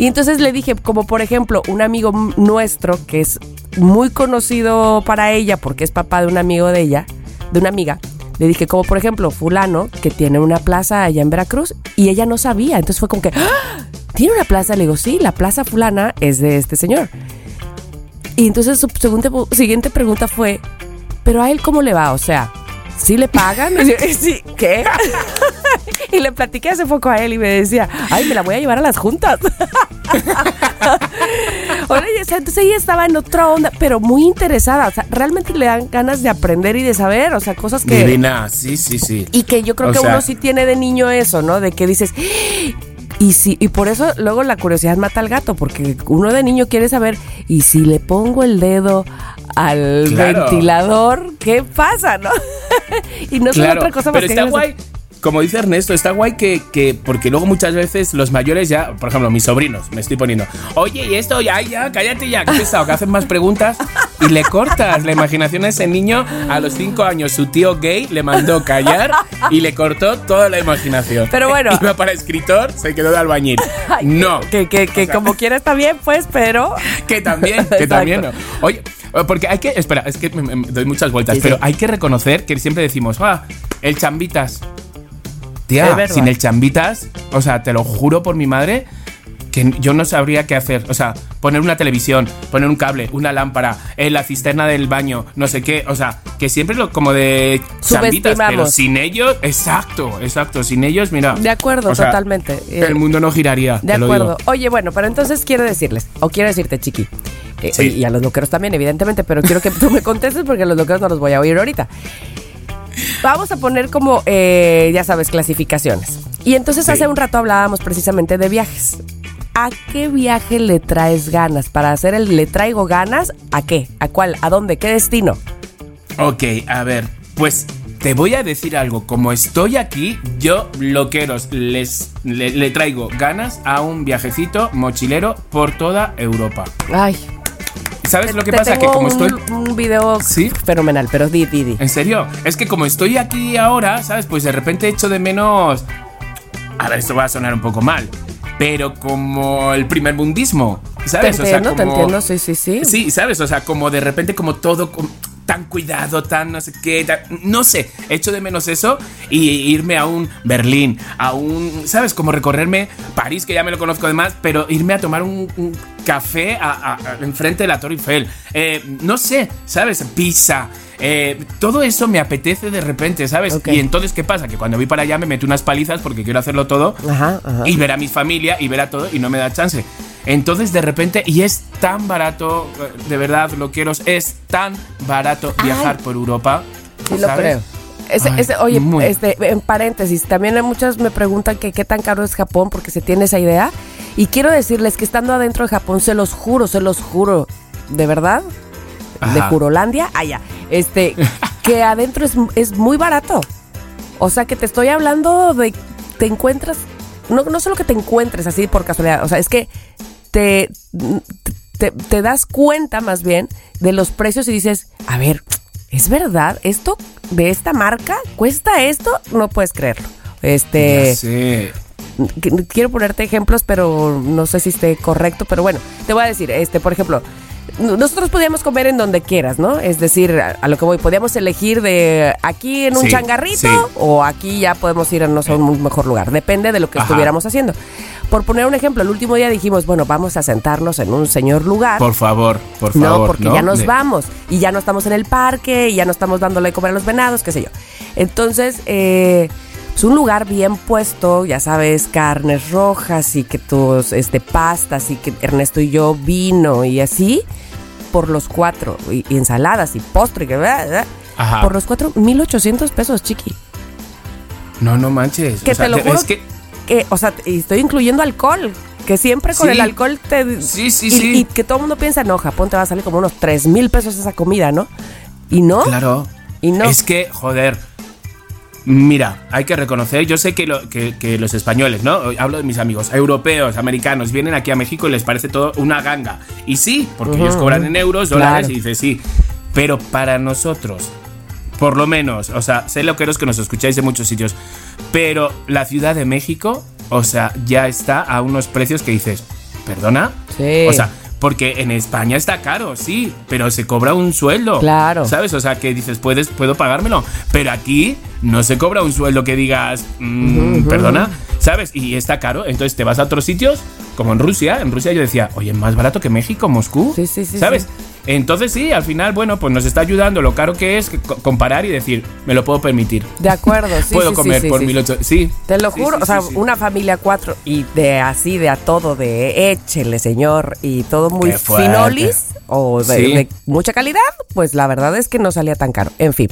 Y entonces le dije, como por ejemplo, un amigo nuestro que es muy conocido para ella porque es papá de un amigo de ella, de una amiga, le dije, como por ejemplo, fulano que tiene una plaza allá en Veracruz y ella no sabía. Entonces fue como que, ¡Ah! ¿tiene una plaza? Le digo, sí, la plaza fulana es de este señor. Y entonces su segunda- siguiente pregunta fue, ¿pero a él cómo le va? O sea, ¿sí le pagan? Y yo, sí, ¿qué? y le platiqué hace poco a él y me decía, ay, me la voy a llevar a las juntas. Oye, o sea, entonces ella estaba en otra onda, pero muy interesada. O sea, realmente le dan ganas de aprender y de saber, o sea, cosas que...
Divina, sí, sí, sí.
Y que yo creo
O
que
sea-
uno sí tiene de niño eso, ¿no? De que dices, y sí, y por eso luego la curiosidad mata al gato, porque uno de niño quiere saber, y si le pongo el dedo al
Claro.
ventilador, ¿qué pasa, no? y no es
Claro,
otra cosa más
pero
que
está guay. Como dice Ernesto, está guay que, que, porque luego muchas veces los mayores ya, por ejemplo, mis sobrinos, me estoy poniendo, oye, y esto, ya, ya, cállate ya, que pesado, que hacen más preguntas y le cortas la imaginación a ese niño. A los cinco años su tío gay le mandó callar y le cortó toda la imaginación.
Pero bueno.
Iba para escritor, se quedó de albañil. No.
Que, que, que como quiera está bien, pues, pero...
Que también, que
Exacto.
también no. Oye, porque hay que. Espera, es que me, me doy muchas vueltas,
Sí,
pero
sí.
hay que reconocer que siempre decimos, ah, el chambitas. Tía, sin el chambitas, o sea, te lo juro por mi madre. Que yo no sabría qué hacer. O sea, poner una televisión, poner un cable, una lámpara, en la cisterna del baño, no sé qué. O sea, que siempre lo como de chambitas, pero sin ellos, exacto, exacto. Sin ellos, mira.
De acuerdo,
o sea,
totalmente. Eh,
El mundo no giraría.
De acuerdo. Oye, bueno, pero entonces quiero decirles, o quiero decirte, Chiqui, eh, y a los loqueros también, evidentemente, pero quiero que tú me contestes porque a los loqueros no los voy a oír ahorita. Vamos a poner como, eh, ya sabes, clasificaciones. Y entonces
Sí.
hace un rato hablábamos precisamente de viajes. ¿A qué viaje le traes ganas? Para hacer el le traigo ganas, ¿a qué? ¿A cuál? ¿A dónde? ¿Qué destino?
Ok, a ver, pues te voy a decir algo. Como estoy aquí, yo, loqueros, les le, le traigo ganas a un viajecito mochilero por toda Europa.
Ay,
¿Sabes lo que
te
pasa? Que como
un,
estoy.
un video
Sí.
fenomenal, pero di, di, di.
En serio, es que como estoy aquí ahora, ¿sabes? Pues de repente echo de menos. A ver, esto va a sonar un poco mal. Pero como el primer mundismo,
Te
¿sabes?
entiendo, te entiendo, sí, sí, sí.
Sí, ¿sabes? O sea, como de repente como todo tan cuidado, tan no sé qué, tan- no sé, echo de menos eso y irme a un Berlín, a un, ¿sabes? Como recorrerme París, que ya me lo conozco de más, pero irme a tomar un, un café a- a- a- enfrente de la Torre Eiffel. Eh, no sé, ¿sabes? Pizza. eh, todo eso me apetece de repente, ¿sabes?
Ok.
Y entonces, ¿qué pasa? Que cuando voy para allá me meto unas palizas porque quiero hacerlo todo
Ajá, ajá.
y ver a mi familia y ver a todo y no me da chance. Entonces de repente, y es tan barato, de verdad, lo quiero, es tan barato viajar por Europa.
Sí, lo
¿sabes?
creo. Ese-
Ay,
ese- oye,
muy.
este, en paréntesis, también hay muchas me preguntan que qué tan caro es Japón porque se tiene esa idea. Y quiero decirles que estando adentro de Japón, se los juro, se los juro, de verdad, de. Jurolandia, allá, este, que adentro es, es muy barato. O sea que te estoy hablando de, te encuentras no, no solo que te encuentres así por casualidad, o sea, es que te, te, te das cuenta más bien de los precios y dices, a ver, ¿es verdad? ¿Esto de esta marca cuesta esto? No puedes creerlo. Este, qu- quiero ponerte ejemplos, pero no sé si esté correcto, pero bueno, te voy a decir, este, por ejemplo, nosotros podíamos comer en donde quieras, ¿no? Es decir, a, a lo que voy, podíamos elegir de aquí en un
Sí,
changarrito
sí.
o aquí ya podemos irnos a un mejor lugar, depende de lo que
Ajá.
estuviéramos haciendo. Por poner un ejemplo, el último día dijimos, bueno, vamos a sentarnos en un señor lugar.
Por favor, por
No,
favor.
porque ya nos vamos y ya no estamos en el parque y ya no estamos dándole de comer a los venados, qué sé yo. Entonces, eh, es un lugar bien puesto, ya sabes, carnes rojas y que tus este, pastas y que Ernesto y yo vino y así, por los cuatro, y, y ensaladas y postre, que
Ajá.
por los cuatro, 1800 pesos, chiqui.
No, no manches.
Que
O sea,
te lo juro
Es que
que, o sea, estoy incluyendo alcohol. Que siempre con
Sí.
el alcohol te.
Sí, sí,
y,
sí.
y que todo el mundo piensa, no, Japón te va a salir como unos 3 mil pesos esa comida, ¿no? Y no.
Claro.
Y no.
Es que, joder. Mira, hay que reconocer, yo sé que, lo- que- que los españoles, ¿no? Hablo de mis amigos, europeos, americanos, vienen aquí a México y les parece todo una ganga. Y sí, porque ellos cobran en euros, dólares,
Claro.
y dices sí. Pero para nosotros, por lo menos, o sea, sé lo que eres que nos escucháis de muchos sitios, pero la Ciudad de México, o sea, ya está a unos precios que dices, ¿perdona?
Sí.
O sea, porque en España está caro, sí, pero se cobra un sueldo.
Claro.
¿Sabes? O sea, que dices, puedes, puedo pagármelo. Pero aquí no se cobra un sueldo que digas, mm, perdona, ¿sabes? Y está caro. Entonces te vas a otros sitios, como en Rusia. En Rusia yo decía, oye, más barato que México, Moscú.
Sí, sí, sí,
¿Sabes?
sí.
Entonces sí, al final, bueno, pues nos está ayudando lo caro que es comparar y decir, me lo puedo permitir.
De acuerdo, sí.
puedo
sí,
comer
sí,
por
sí.
1800. Sí.
Te lo juro, o sea, una familia cuatro y de así, de a todo, de échele, señor, y todo muy finolis o de, de mucha calidad, pues la verdad es que no salía tan caro. En fin,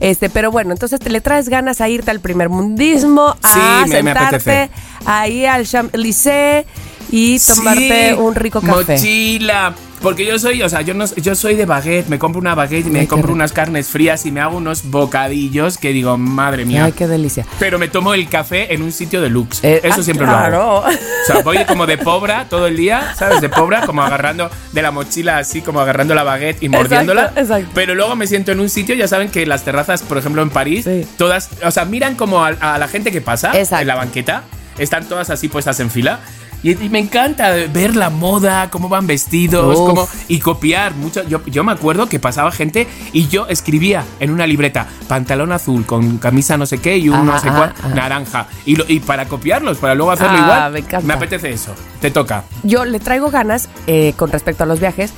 este, pero bueno, entonces te le traes ganas a irte al primer mundismo, a
Sí, me- me
sentarte ahí al Champs-Élysées y tomarte
Sí,
un rico café.
Mochila. Porque yo soy, o sea, yo no yo soy de baguette, me compro una baguette me
Ay,
compro unas carnes frías y me hago unos bocadillos que digo, madre mía.
Ay, qué delicia.
Pero me tomo el café en un sitio de luxe.
Eh,
Eso
ah,
siempre lo hago.
claro.
O sea, voy como de pobra todo el día, ¿sabes? De pobra, como agarrando de la mochila así, como agarrando la baguette y mordiéndola.
Exacto, exacto.
Pero luego me siento en un sitio, ya saben que las terrazas, por ejemplo, en París,
Sí.
todas, o sea, miran como a, a la gente que pasa
Exacto.
en la banqueta, están todas así puestas en fila. Y, y me encanta ver la moda, cómo van vestidos, cómo, y copiar mucho. Yo, yo me acuerdo que pasaba gente y yo escribía en una libreta pantalón azul con camisa no sé qué y un no sé cuál naranja. Y, lo- y para copiarlos, para luego hacerlo
Ah,
igual.
me encanta.
apetece eso. Te toca.
yo le traigo ganas eh, con respecto a los viajes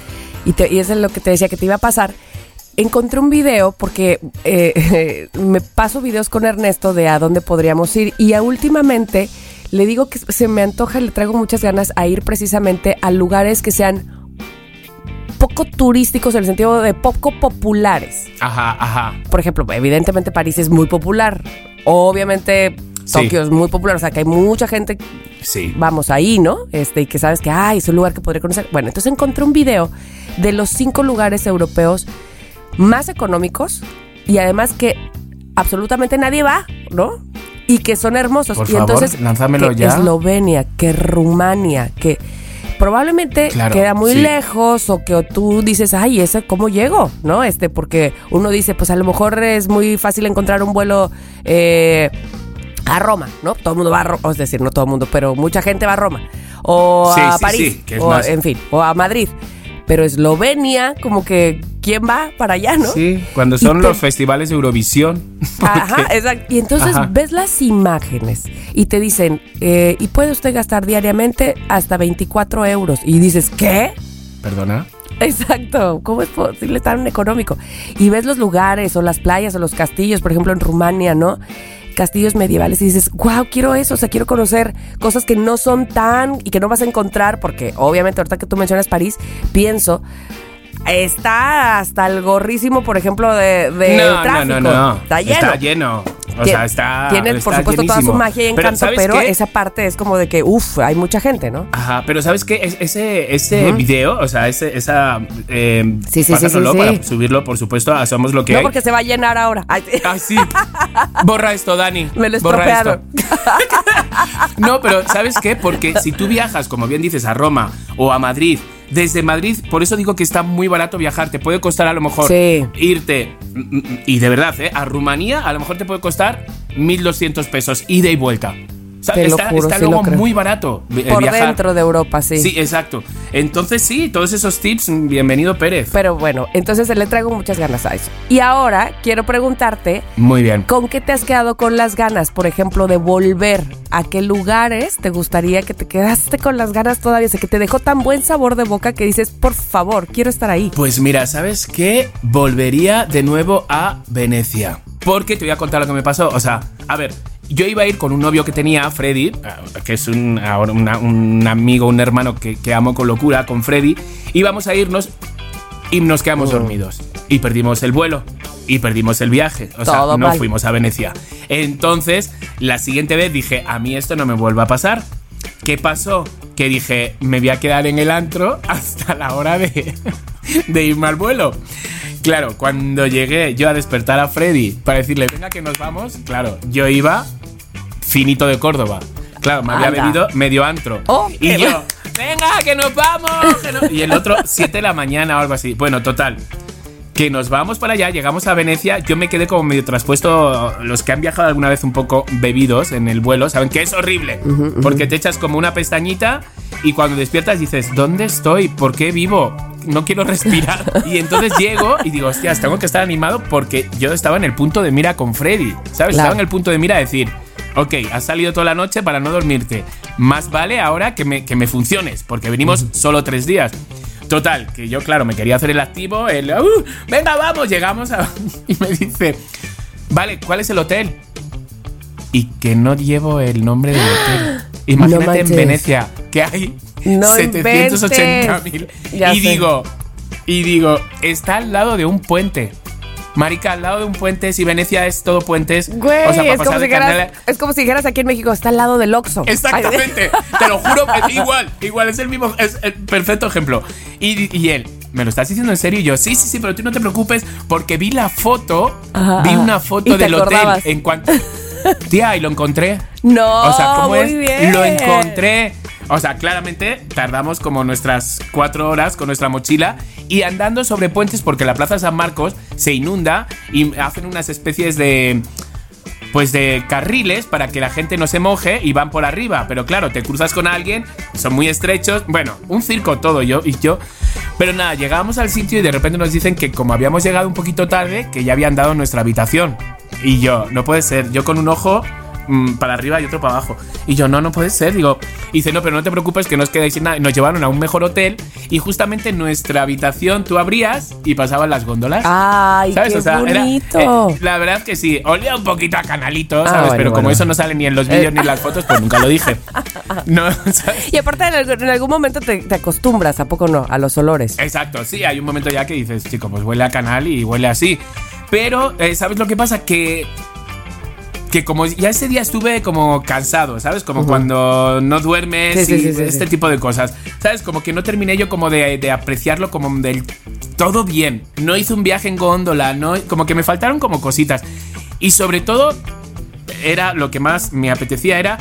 y, te- y eso es lo que te decía que te iba a pasar. Encontré un video porque eh, me paso videos con Ernesto de a dónde podríamos ir y a últimamente le digo que se me antoja, le traigo muchas ganas a ir precisamente a lugares que sean poco turísticos en el sentido de poco populares.
Ajá, ajá.
Por ejemplo, evidentemente París es muy popular. Obviamente
Sí.
Tokio es muy popular, o sea que hay mucha gente
Sí.
vamos ahí, ¿no? Este, y que sabes que, ay, es un lugar que podría conocer. Bueno, entonces encontré un video de los cinco lugares europeos más económicos y además que absolutamente nadie va, ¿no? Y que son hermosos.
Por
y
favor,
entonces,
lánzamelo
que
ya.
Eslovenia, que Rumania, que probablemente
Claro,
queda muy
sí.
lejos o que tú dices, ay, ¿ese cómo llego? ¿No? Este, porque uno dice, pues a lo mejor es muy fácil encontrar un vuelo eh, a Roma, ¿no? Todo el mundo va a Roma, es decir, no todo el mundo, pero mucha gente va a Roma. O
Sí,
a
sí,
París,
sí, que es
o
más-
en fin, o a Madrid. Pero Eslovenia, como que, ¿quién va para allá, no?
Sí, cuando son
te-
los festivales de Eurovisión.
Ajá, exacto. Y entonces
Ajá.
ves las imágenes y te dicen, eh, y puede usted gastar diariamente hasta 24 euros. Y dices, ¿qué?
Perdona.
Exacto, ¿cómo es posible tan económico? Y ves los lugares o las playas o los castillos, por ejemplo en Rumania, ¿no? Castillos medievales y dices, wow, quiero eso, o sea, quiero conocer cosas que no son tan y que no vas a encontrar, porque obviamente ahorita que tú mencionas París, pienso, está hasta el gorrísimo, por ejemplo, de, de
no,
tráfico.
no, no, no.
Está lleno.
Está lleno. O sea, está.
Tiene, por supuesto, toda su magia y encanto,
¿sabes
pero, esa parte es como de que, uff, hay mucha gente, ¿no?
Ajá, pero ¿sabes qué? Es- ese ese video, o sea, ese, esa. Eh,
Sí, sí, sí, sí,
para subirlo, por supuesto, a Somos lo que
No,
hay.
porque se va a llenar ahora. Ay.
Ah, sí. Borra esto, Dani.
Me lo
Borra esto. No, pero ¿sabes qué? Porque si tú viajas, como bien dices, a Roma o a Madrid, desde Madrid, por eso digo que está muy barato viajar. Te puede costar a lo mejor
Sí.
irte, mm, mm, y de verdad, ¿eh? a Rumanía, a lo mejor te puede costar 1.200 pesos, ida y vuelta.
Te lo
está,
juro,
está
sí lo
luego
creo.
muy barato eh,
Por
viajar.
dentro de Europa, sí.
Sí, exacto. Entonces sí, todos esos tips, mm, bienvenido Pérez.
Pero bueno, entonces le traigo muchas ganas a eso. Y ahora quiero preguntarte,
Muy bien.
¿con qué te has quedado con las ganas, por ejemplo, de volver? ¿A qué lugares te gustaría que te quedaste con las ganas todavía? O sea, que te dejó tan buen sabor de boca que dices, por favor, quiero estar ahí.
Pues mira, ¿sabes qué? Volvería de nuevo a Venecia. Porque te voy a contar lo que me pasó. O sea, a ver, yo iba a ir con un novio que tenía, Freddy, eh, que es un, ahora una- un amigo, un hermano que, que amo con locura, con Freddy. Íbamos a irnos y nos quedamos dormidos. Y perdimos el vuelo. Y perdimos el viaje. O sea, no
mal.
fuimos a Venecia. Entonces, la siguiente vez dije, a mí esto no me vuelva a pasar. ¿Qué pasó? Que dije, me voy a quedar en el antro hasta la hora de, de irme al vuelo. Claro, cuando llegué yo a despertar a Freddy para decirle, venga que nos vamos, claro, yo iba finito de Córdoba. Claro, me había
Anda.
bebido medio antro.
Oh,
y yo, venga, que nos vamos. que no-". Y el otro, 7 de la mañana o algo así. Bueno, total. Que nos vamos para allá, llegamos a Venecia. Yo me quedé como medio traspuesto. Los que han viajado alguna vez un poco bebidos en el vuelo saben que es horrible. Porque te echas como una pestañita y cuando despiertas dices, ¿dónde estoy? ¿Por qué vivo? No quiero respirar. Y entonces llego y digo, hostias, tengo que estar animado porque yo estaba en el punto de mira con Freddy. ¿Sabes?
Claro.
Estaba en el punto de mira a decir, ok, has salido toda la noche para no dormirte. Más vale ahora que me, que me funciones, porque venimos solo tres días. Total, que yo, claro, me quería hacer el activo, el, "Uh, venga, vamos, llegamos a... Y me dice, vale, ¿cuál es el hotel? Y que no llevo el nombre del hotel. Imagínate en. Venecia, que hay
No
780 mil.
inventes. Ya
Y
sé.
digo, y digo, está al lado de un puente. Marica, al lado de un puente, si Venecia es todo puentes.
Güey,
o sea, para
es, como si dijeras,
Canela-
es como si dijeras aquí en México, está al lado del Oxxo.
Exactamente, te lo juro, igual, igual, es el mismo, es el perfecto ejemplo. Y, y él, ¿me lo estás diciendo en serio? Y yo, sí, sí, sí, pero tú no te preocupes, porque vi la foto,
Ajá,
vi una foto del hotel en cuanto. Tía, y lo encontré.
No,
O sea, ¿cómo
muy
es?
bien.
Lo encontré. O sea, claramente tardamos como nuestras cuatro horas con nuestra mochila y andando sobre puentes porque la Plaza San Marcos se inunda y hacen unas especies de pues de carriles para que la gente no se moje y van por arriba. Pero claro, te cruzas con alguien, son muy estrechos. Bueno, un circo todo yo y yo. Pero nada, llegamos al sitio y de repente nos dicen que como habíamos llegado un poquito tarde, que ya habían dado nuestra habitación. Y yo, no puede ser, yo con un ojo mm, para arriba y otro para abajo. Y yo, no, no puede ser. Digo, y dice, no, pero no te preocupes que no os quedáis sin nada. Y Nos llevaron a un mejor hotel y justamente nuestra habitación tú abrías y pasaban las góndolas.
Ay,
¿Sabes?
qué
O sea, era-
bonito.
eh, la verdad que sí, olía un poquito a canalito,
Ah,
¿sabes?
bueno,
Pero como eso no sale ni en los vídeos
Eh.
ni en las fotos, pues nunca lo dije. No, ¿sabes?
y aparte, en algún, en algún momento te, te acostumbras, ¿a poco no? A los olores.
Exacto, sí, hay un momento ya que dices, chico, pues huele a canal y huele así. Pero, eh, ¿sabes lo que pasa? Que. Que como ya ese día estuve como cansado, ¿sabes? Como cuando no duermes
Sí,
y
sí, sí,
este tipo de cosas. ¿Sabes? Como que no terminé yo como de, de apreciarlo como del todo bien. No hice un viaje en góndola, no, como que me faltaron como cositas. Y sobre todo, era lo que más me apetecía era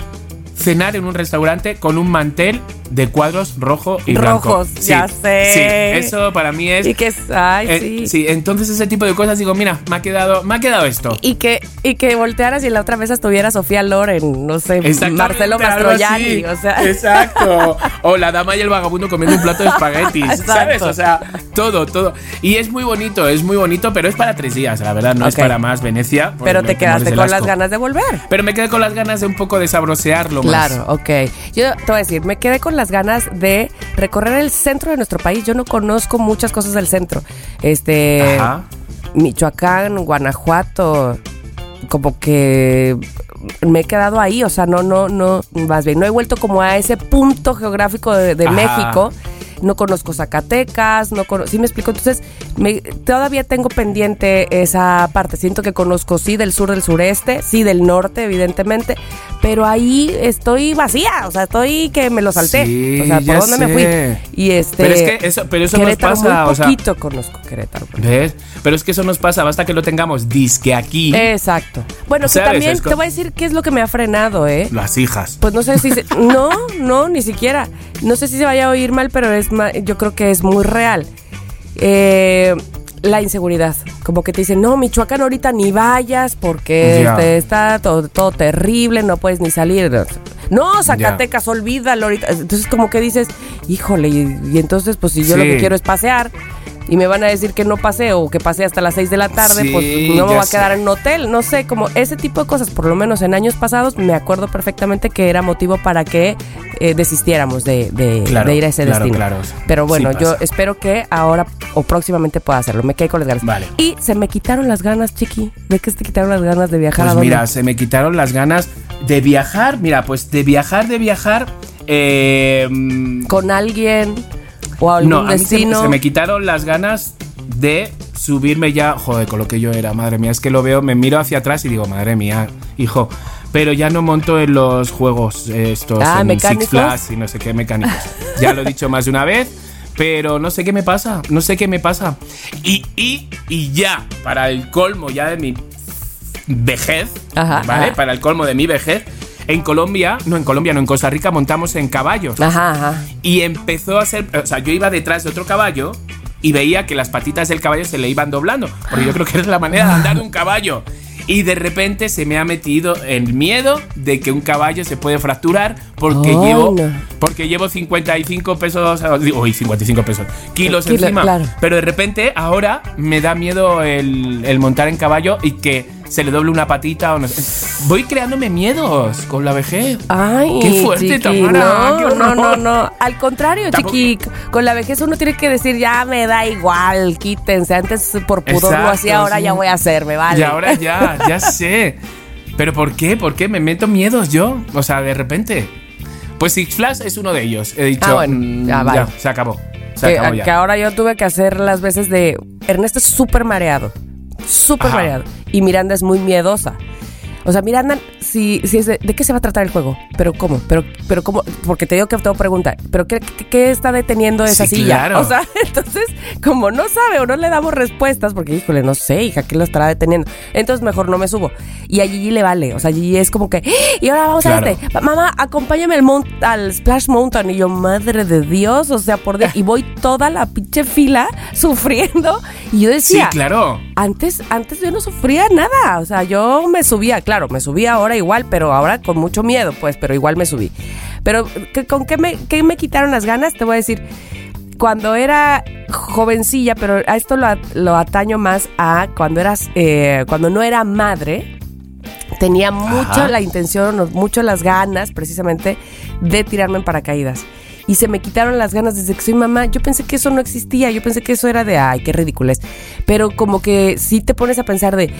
cenar en un restaurante con un mantel de cuadros rojo y blanco.
Rojos, ya sé.
Sí, eso para mí es
Y que, ay,
eh,
sí.
entonces ese tipo de cosas digo, mira, me ha quedado, me ha quedado esto.
Y que, y que voltearas y la otra vez estuviera Sofía Loren, no sé, Marcelo Mastroianni, o sea.
Exacto. O la dama y el vagabundo comiendo un plato de espaguetis.
Exacto.
¿Sabes? O sea, todo, todo. Y es muy bonito, es muy bonito, pero es para tres días, la verdad, no es para más Venecia.
Pero te quedaste con las ganas de volver.
Pero me quedé con las ganas de un poco de sabrosearlo más.
Claro, ok. Yo te voy a decir, me quedé con las ganas de recorrer el centro de nuestro país. Yo no conozco muchas cosas del centro. Este.
Ajá.
Michoacán, Guanajuato, como que me he quedado ahí, o sea, no, no, no, más bien, no he vuelto como a ese punto geográfico de, de. México no conozco Zacatecas, no conozco, ¿sí me explico? Entonces, me, todavía tengo pendiente esa parte. Siento que conozco, sí, del sur, del sureste, sí, del norte, evidentemente, pero ahí estoy vacía, o sea, estoy que me lo salté.
Sí,
o sea, ¿por dónde me fui? Y este...
Pero es que eso, pero eso nos pasa,
muy
o sea,
poquito conozco Querétaro.
¿ves? Pero es que eso nos pasa, basta que lo tengamos disque aquí,
Exacto. Bueno, que también te voy a decir qué es lo que me ha frenado, ¿eh?
las hijas.
Pues no sé si se- no, no, ni siquiera. No sé si se vaya a oír mal, pero es yo creo que es muy real. Eh, la inseguridad. Como que te dicen, no, Michoacán ahorita ni vayas porque este, está todo, todo terrible, no puedes ni salir. No, Zacatecas, olvídalo ahorita. Entonces como que dices, híjole, y, y entonces pues si yo lo que quiero es pasear y me van a decir que no paseo o que pasé hasta las 6 de la tarde,
Sí,
pues no me voy a quedar en un hotel. No sé, como ese tipo de cosas, por lo menos en años pasados, me acuerdo perfectamente que era motivo para que eh, desistiéramos de, de-
Claro,
de ir a ese
claro,
destino.
claro.
Pero bueno,
Sí
yo espero que ahora o próximamente pueda hacerlo. Me quedé con las ganas.
Vale.
Y se me quitaron las ganas, chiqui. ¿De qué se te quitaron las ganas de viajar a
Pues
dónde?
mira, se me quitaron las ganas de viajar. Mira, pues de viajar, de viajar. eh,
¿Con alguien o algún
no, a mí se,
destino?
se me quitaron las ganas de subirme ya. Joder, con lo que yo era, madre mía. Es que lo veo, me miro hacia atrás y digo, madre mía, hijo. Pero ya no monto en los juegos estos
Ah.
Six Flags y no sé qué mecánicos. ya lo he dicho más de una vez. Pero no sé qué me pasa, no sé qué me pasa. Y, y, y ya, para el colmo ya de mi vejez,
Ajá,
¿vale?
ajá.
Para el colmo de mi vejez, en Colombia, no en Colombia, no en Costa Rica, montamos en caballos.
Ajá, ajá.
Y empezó a ser. O sea, yo iba detrás de otro caballo y veía que las patitas del caballo se le iban doblando. Porque yo creo que es la manera de andar de un caballo. Y de repente se me ha metido el miedo de que un caballo se puede fracturar porque llevo
no.
porque llevo 55 pesos, uy, 55 pesos, kilos
Kilo,
encima.
claro.
Pero de repente ahora me da miedo el, el montar en caballo y que se le doble una patita o no sé. Voy creándome miedos con la vejez.
Ay,
Qué fuerte,
chiqui,
Tamara,
No, no, no, no. Al contrario,
Tampoco-
chiqui. Con la vejez uno tiene que decir, ya me da igual, quítense. Antes por pudor lo
Exacto,
hacía, ahora
sí.
ya voy a hacerme, vale.
Y ahora ya, ya sé. Pero ¿por qué? ¿Por qué me meto miedos yo? O sea, de repente. Pues Six Flags es uno de ellos. He dicho,
Ah, bueno,
mm,
ya, vale.
se acabó. Se
que,
acabó
que
ya.
ahora yo tuve que hacer las veces de. Ernesto es súper mareado. Súper
Ajá.
mareado. Y Miranda es muy miedosa. O sea, Miranda, si, si es de, ¿de qué se va a tratar el juego? ¿Pero cómo? ¿Pero, pero cómo? Porque te digo que tengo pregunta. ¿Pero qué, qué, qué está deteniendo esa
Sí,
silla?
claro.
O sea, entonces, como no sabe o no le damos respuestas, porque híjole, no sé, hija, ¿qué lo estará deteniendo? Entonces mejor no me subo. Y a Gigi le vale. O sea, Gigi es como que, ¡Ah! y ahora vamos
Claro.
a este. Mamá, acompáñame al, mount- al Splash Mountain. Y yo, madre de Dios, o sea, por Dios. Y voy toda la pinche fila sufriendo. Y yo
Sí,
decía,
claro.
antes, antes yo no sufría nada. O sea, yo me subía, claro, me subía ahora igual, pero ahora con mucho miedo, pues, pero igual me subí. Pero, ¿qué- ¿con qué me, qué me quitaron las ganas? Te voy a decir, cuando era jovencilla, pero a esto lo, at- lo ataño más a cuando eras, eh, cuando no era madre. Tenía mucho
Ajá.
la intención, mucho las ganas, precisamente, de tirarme en paracaídas. Y se me quitaron las ganas desde que soy mamá. Yo pensé que eso no existía. Yo pensé que eso era de, ay, qué ridículo es. Pero como que sí te pones a pensar de,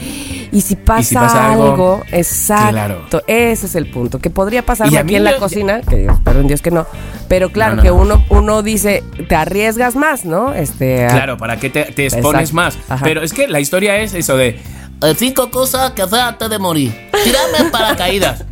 ¿y si pasa,
pasa
algo?
algo?
Exacto.
Claro.
Ese es el punto. Que podría
Y
pasarme
a
aquí en la
yo-
cocina, que espero en Dios que no. Pero claro
No, no,
que
no.
uno, uno dice, te arriesgas más, ¿no? Este,
Claro, ¿para qué te, te expones
Exacto.
más?
Ajá.
Pero es que la historia es eso de.
Eh, cinco cosas que hacer antes de morir. Tirarme en paracaídas.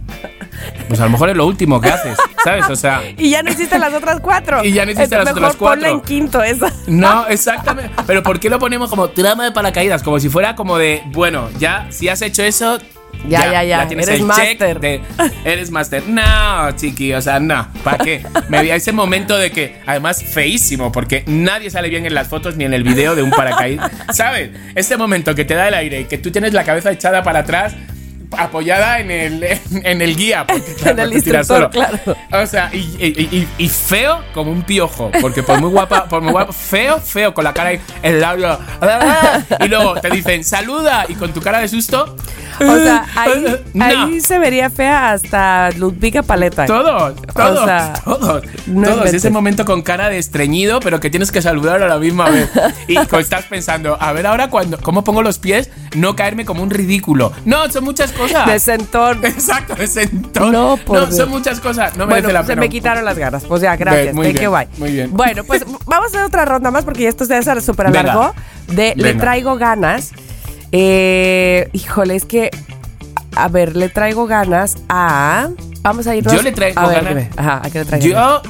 Pues a lo mejor es lo último que haces, ¿sabes? O sea.
Y ya no hiciste las otras cuatro.
Y ya no hiciste las otras cuatro.
en quinto esa.
No, exactamente. Pero ¿por qué lo ponemos como tirarme de paracaídas? Como si fuera como de, bueno, ya, si has hecho eso.
Ya, ya, ya,
tienes
eres
el
máster.
de- eres máster. No, chiqui, o sea, no. ¿Para qué? Me vi a ese momento de que, además, feísimo, porque nadie sale bien en las fotos ni en el video de un paracaídas. ¿Sabes? Este momento que te da el aire y que tú tienes la cabeza echada para atrás. Apoyada en el, en el guía. Porque,
En el instructor, claro.
O sea, y, y- y- y feo como un piojo. Porque por muy guapa, por muy guapa, feo, feo, con la cara ahí, el labio. Y luego te dicen, saluda, y con tu cara de susto.
O sea, ahí,
No.
ahí se vería fea hasta Ludviga Paleta.
Todos, todos,
sea,
todos,
no
todos. Ese momento con cara de estreñido, pero que tienes que saludar a la misma vez. Y estás pensando, a ver ahora cuando, cómo pongo los pies, no caerme como un ridículo. No, son muchas cosas. Cosas. Exacto, de sentón.
No, por Dios.
son muchas cosas. No
bueno,
merece la
se
pena.
me quitaron las ganas. Pues ya, gracias.
Muy
Thank
bien,
you, bye.
muy bien.
Bueno, pues vamos a hacer otra ronda más porque esto se hace súper largo. De Le traigo ganas. Eh, híjole, es que. A ver, le traigo ganas a. Vamos a irnos.
Yo le traigo
a ver,
ganas-.
Ajá, ¿a qué le traigo?
Yo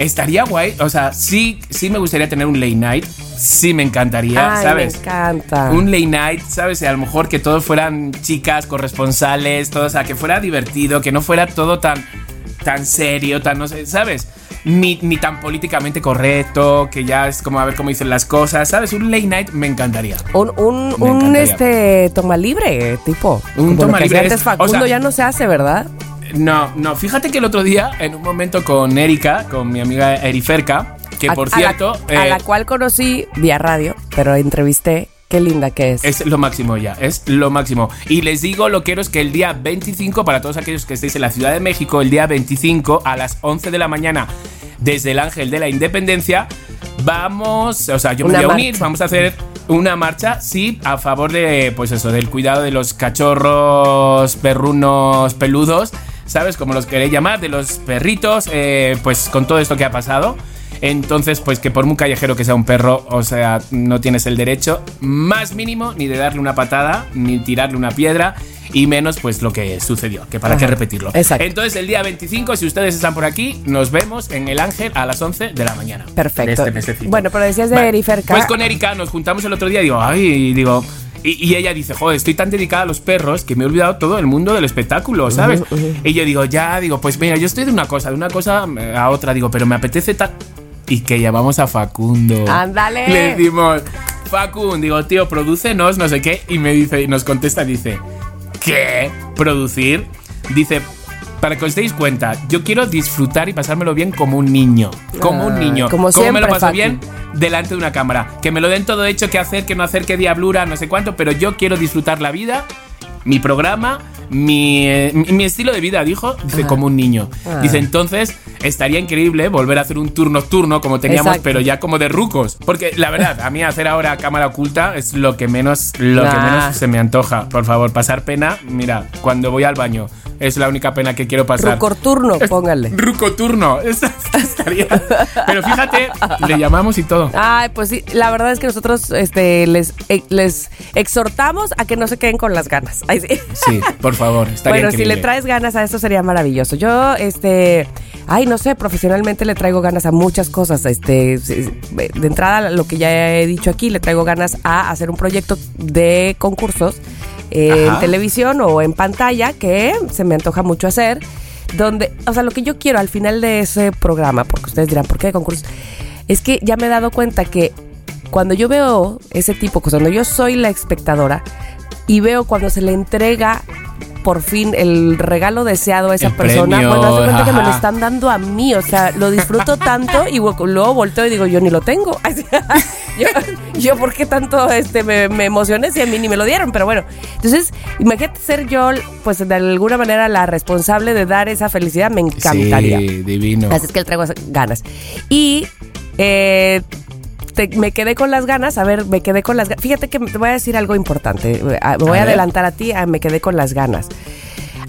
estaría guay, o sea, sí, sí me gustaría tener un late night, sí me encantaría,
Ay,
¿sabes?
Me encanta.
Un late night, ¿sabes? A lo mejor que todos fueran chicas corresponsales, todo, o sea, que fuera divertido, que no fuera todo tan, tan serio, tan, no sé, ¿sabes? Ni, ni tan políticamente correcto, que ya es como a ver cómo dicen las cosas, ¿sabes? Un late night me encantaría.
Un, un,
Me
un
encantaría.
este toma libre, tipo.
Un
Como
toma libre
Antes
es-
Facundo
o sea-
ya no se hace, ¿verdad?
No, no, fíjate que el otro día, en un momento con Erika, con mi amiga Eriferca, que
A-
por
a la-
cierto...
a
eh,
la cual conocí vía radio, pero entrevisté. Qué linda que es.
Es lo máximo ya, es lo máximo. Y les digo, lo quiero es que el día 25, para todos aquellos que estéis en la Ciudad de México, el día 25 a las 11 de la mañana, desde el Ángel de la Independencia, vamos, o sea, yo me
Una
voy a unir, vamos a hacer una marcha, sí, a favor de, pues eso, del cuidado de los cachorros, perrunos, peludos, ¿sabes? Como los queréis llamar, de los perritos, eh, pues con todo esto que ha pasado. Entonces, pues que por muy callejero que sea un perro, o sea, no tienes el derecho más mínimo ni de darle una patada, ni tirarle una piedra, y menos pues lo que sucedió, que para
Ajá,
qué repetirlo.
exacto.
Entonces, el día 25, si ustedes están por aquí, nos vemos en El Ángel a las 11 de la mañana.
Perfecto.
De este mesecito.
Bueno, pero decías de
Vale.
Eriferca.
Pues con Erika nos juntamos el otro día y digo, ay, y digo. Y, y ella dice, joder, estoy tan dedicada a los perros que me he olvidado todo el mundo del espectáculo, ¿sabes? Y yo digo, ya, digo, pues mira, yo estoy de una cosa, de una cosa a otra, digo, pero me apetece tan. Y que llamamos a Facundo.
Ándale.
Le decimos, Facundo, digo, tío, prodúcenos, no sé qué. Y me dice, y nos contesta, dice, ¿qué? ¿Producir? Dice, para que os deis cuenta, yo quiero disfrutar y pasármelo bien como un niño. Como un
Ah,
niño.
como
¿Cómo me lo paso bien? Delante de una cámara. Que me lo den todo hecho, qué hacer, qué no hacer, qué diablura, no sé cuánto, pero yo quiero disfrutar la vida, mi programa, mi, eh, mi, estilo de vida, dijo, dice, como un niño.
Ah.
Dice, entonces, estaría increíble volver a hacer un tour nocturno como teníamos,
Exacto.
pero ya como de rucos. Porque la verdad, a mí hacer ahora cámara oculta es lo que menos, lo que menos se me antoja. Por favor, pasar pena, mira, cuando voy al baño, es la única pena que quiero pasar.
Rucorturno, póngale.
Ruco turno. Esta- esta estaría. Pero fíjate, le llamamos y todo.
Ay, pues sí, la verdad es que nosotros este, les, eh, les exhortamos a que no se queden con las ganas. Ay, sí.
Sí, por favor, estaría
Bueno, si le traes ganas a esto sería maravilloso. Yo, este, ay, no sé, profesionalmente le traigo ganas a muchas cosas. Este, de entrada, lo que ya he dicho aquí, le traigo ganas a hacer un proyecto de concursos en
Ajá.
televisión o en pantalla que se me antoja mucho hacer. Donde, o sea, lo que yo quiero al final de ese programa, porque ustedes dirán, ¿por qué de concursos? Es que ya me he dado cuenta que cuando yo veo ese tipo, cuando yo soy la espectadora y veo cuando se le entrega por fin el regalo deseado a esa
El
persona,
premio,
bueno, hace cuenta que me lo están dando a mí, o sea, lo disfruto tanto y luego volteo y digo, yo ni lo tengo. Yo, yo, ¿por qué tanto este, me, me emocioné si a mí ni me lo dieron? Pero bueno, entonces, imagínate ser yo, pues de alguna manera la responsable de dar esa felicidad, me encantaría.
Sí, divino.
Así es que le traigo ganas. Y eh, te- me quedé con las ganas, a ver, me quedé con las ganas. Fíjate que te voy a decir algo importante. Ah, Me voy a,
A
adelantar a ti, ah, me quedé con las ganas.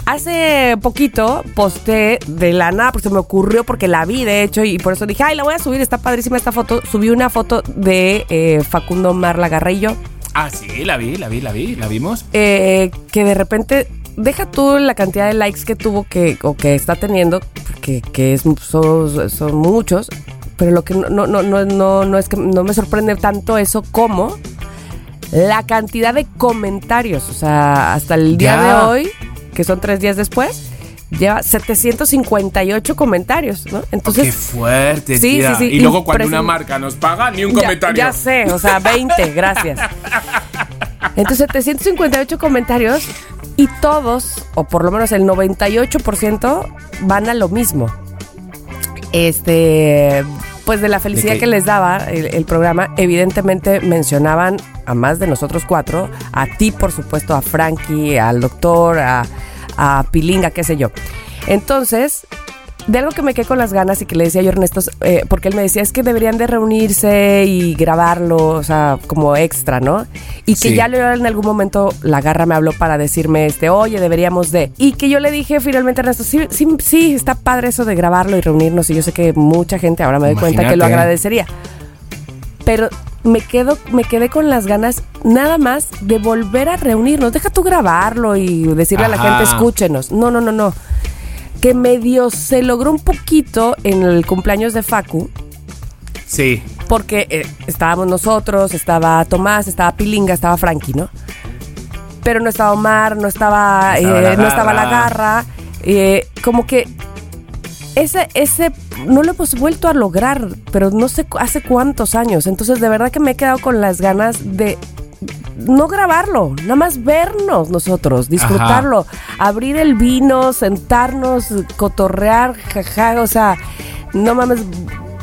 Hace poquito posté de la nada, porque se me ocurrió, porque la vi de hecho, y por eso dije, ay, la voy a subir, está padrísima esta foto. Subí una foto de eh, Facundo Marla Garrillo,
Ah, sí, la vi, la vi, la vi, la vimos.
eh, que de repente deja tú la cantidad de likes que tuvo que o que está teniendo que, que es, son, son muchos pero lo que no, no, no, no, no, es que no me sorprende tanto eso como la cantidad de comentarios o sea hasta el día
Ya.
de hoy que son tres días después lleva 758 comentarios ¿no?
Qué
entonces
fuerte,
Sí,
tía.
sí, sí,
Y luego cuando una marca nos paga, ni un
ya-
comentario.
Ya, sé, o sea, 20, gracias. Entonces, 758 comentarios y todos, o por lo menos el 98%, van a lo mismo. Este, pues de la felicidad que les daba el, el programa, evidentemente mencionaban a más de nosotros cuatro, a ti, por supuesto, a Frankie, al doctor, a, a Pilinga, qué sé yo. Entonces, de algo que me quedé con las ganas y que le decía yo a Ernesto, eh, porque él me decía, es que deberían de reunirse y grabarlo, o sea, como extra, ¿no? Y que
Sí.
ya le- en algún momento la garra me habló para decirme, este, oye, deberíamos de. Y que yo le dije finalmente a Ernesto, sí, sí, sí, está padre eso de grabarlo y reunirnos. Y yo sé que mucha gente ahora me doy cuenta que lo agradecería. Pero me quedo, me quedé con las ganas nada más de volver a reunirnos. Deja tú grabarlo y decirle a la gente, escúchenos. No, no, no, no. Que medio se logró un poquito en el cumpleaños de Facu,
Sí.
porque eh, estábamos nosotros, estaba Tomás, estaba Pilinga, estaba Frankie, ¿no? Pero no estaba Omar, no estaba,
No estaba
eh,
la
no estaba la
garra.
eh, como que ese, ese no lo hemos vuelto a lograr, pero no sé hace cuántos años. Entonces, de verdad que me he quedado con las ganas de no grabarlo, nada más vernos nosotros, disfrutarlo, abrir el vino, sentarnos, cotorrear, jaja, o sea, no mames,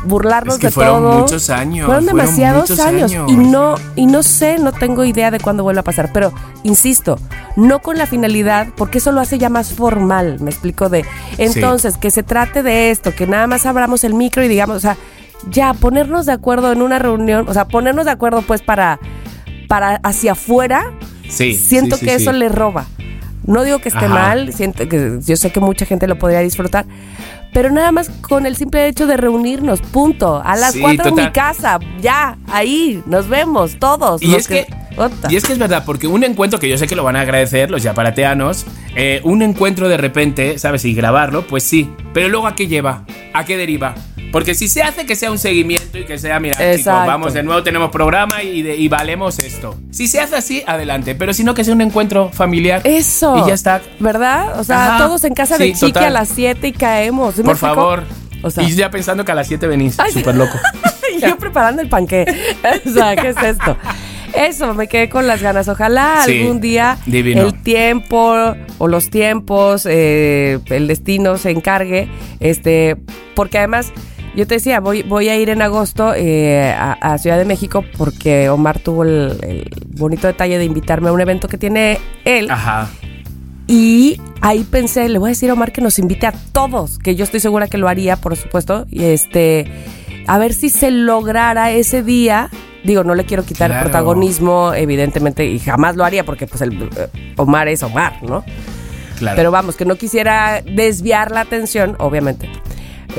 burlarnos
Es que
de
fueron
todo.
muchos años,
Fueron demasiados años. y no y no sé, no tengo idea de cuándo vuelva a pasar, pero insisto, no con la finalidad, porque eso lo hace ya más formal, me explico de, entonces que se trate de esto, que nada más abramos el micro y digamos, o sea, ya ponernos de acuerdo en una reunión, o sea, ponernos de acuerdo pues para para hacia afuera,
Sí.
siento
sí, sí,
que eso le roba. No digo que esté
Ajá.
mal, siento que yo sé que mucha gente lo podría disfrutar, pero nada más con el simple hecho de reunirnos, punto. A las cuatro en mi casa, ya, ahí, nos vemos todos.
Y
los
es que, y es que es verdad, porque un encuentro que yo sé que lo van a agradecer los yaparateanos, eh, un encuentro de repente, ¿sabes? Y grabarlo, pues sí. Pero luego a qué lleva, a qué deriva. Porque si se hace que sea un seguimiento y que sea, mira, chicos,
Exacto.
vamos de nuevo, tenemos programa y, de- y valemos esto. Si se hace así, adelante. Pero si no, que sea un encuentro familiar.
Eso.
Y ya está.
¿Verdad? O sea,
Ajá.
todos en casa de chiqui
total.
a las 7 y caemos. ¿Sí me
Por favor.
O sea,
y ya pensando que a las 7 venís. Súper loco.
y yo preparando el panqué. O sea, ¿qué es esto? Eso, me quedé con las ganas. Ojalá
Sí,
algún día
divino.
el tiempo o los tiempos, eh, el destino se encargue. Este, porque además, yo te decía, voy, voy a ir en agosto eh, a, a Ciudad de México porque Omar tuvo el, el bonito detalle de invitarme a un evento que tiene él.
Ajá.
Y ahí pensé, le voy a decir a Omar que nos invite a todos, que yo estoy segura que lo haría, por supuesto. Y este, a ver si se lograra ese día. Digo, no le quiero quitar
Claro.
protagonismo, evidentemente, y jamás lo haría porque pues el eh, Omar es Omar, ¿no?
Claro.
Pero vamos, que no quisiera desviar la atención, obviamente.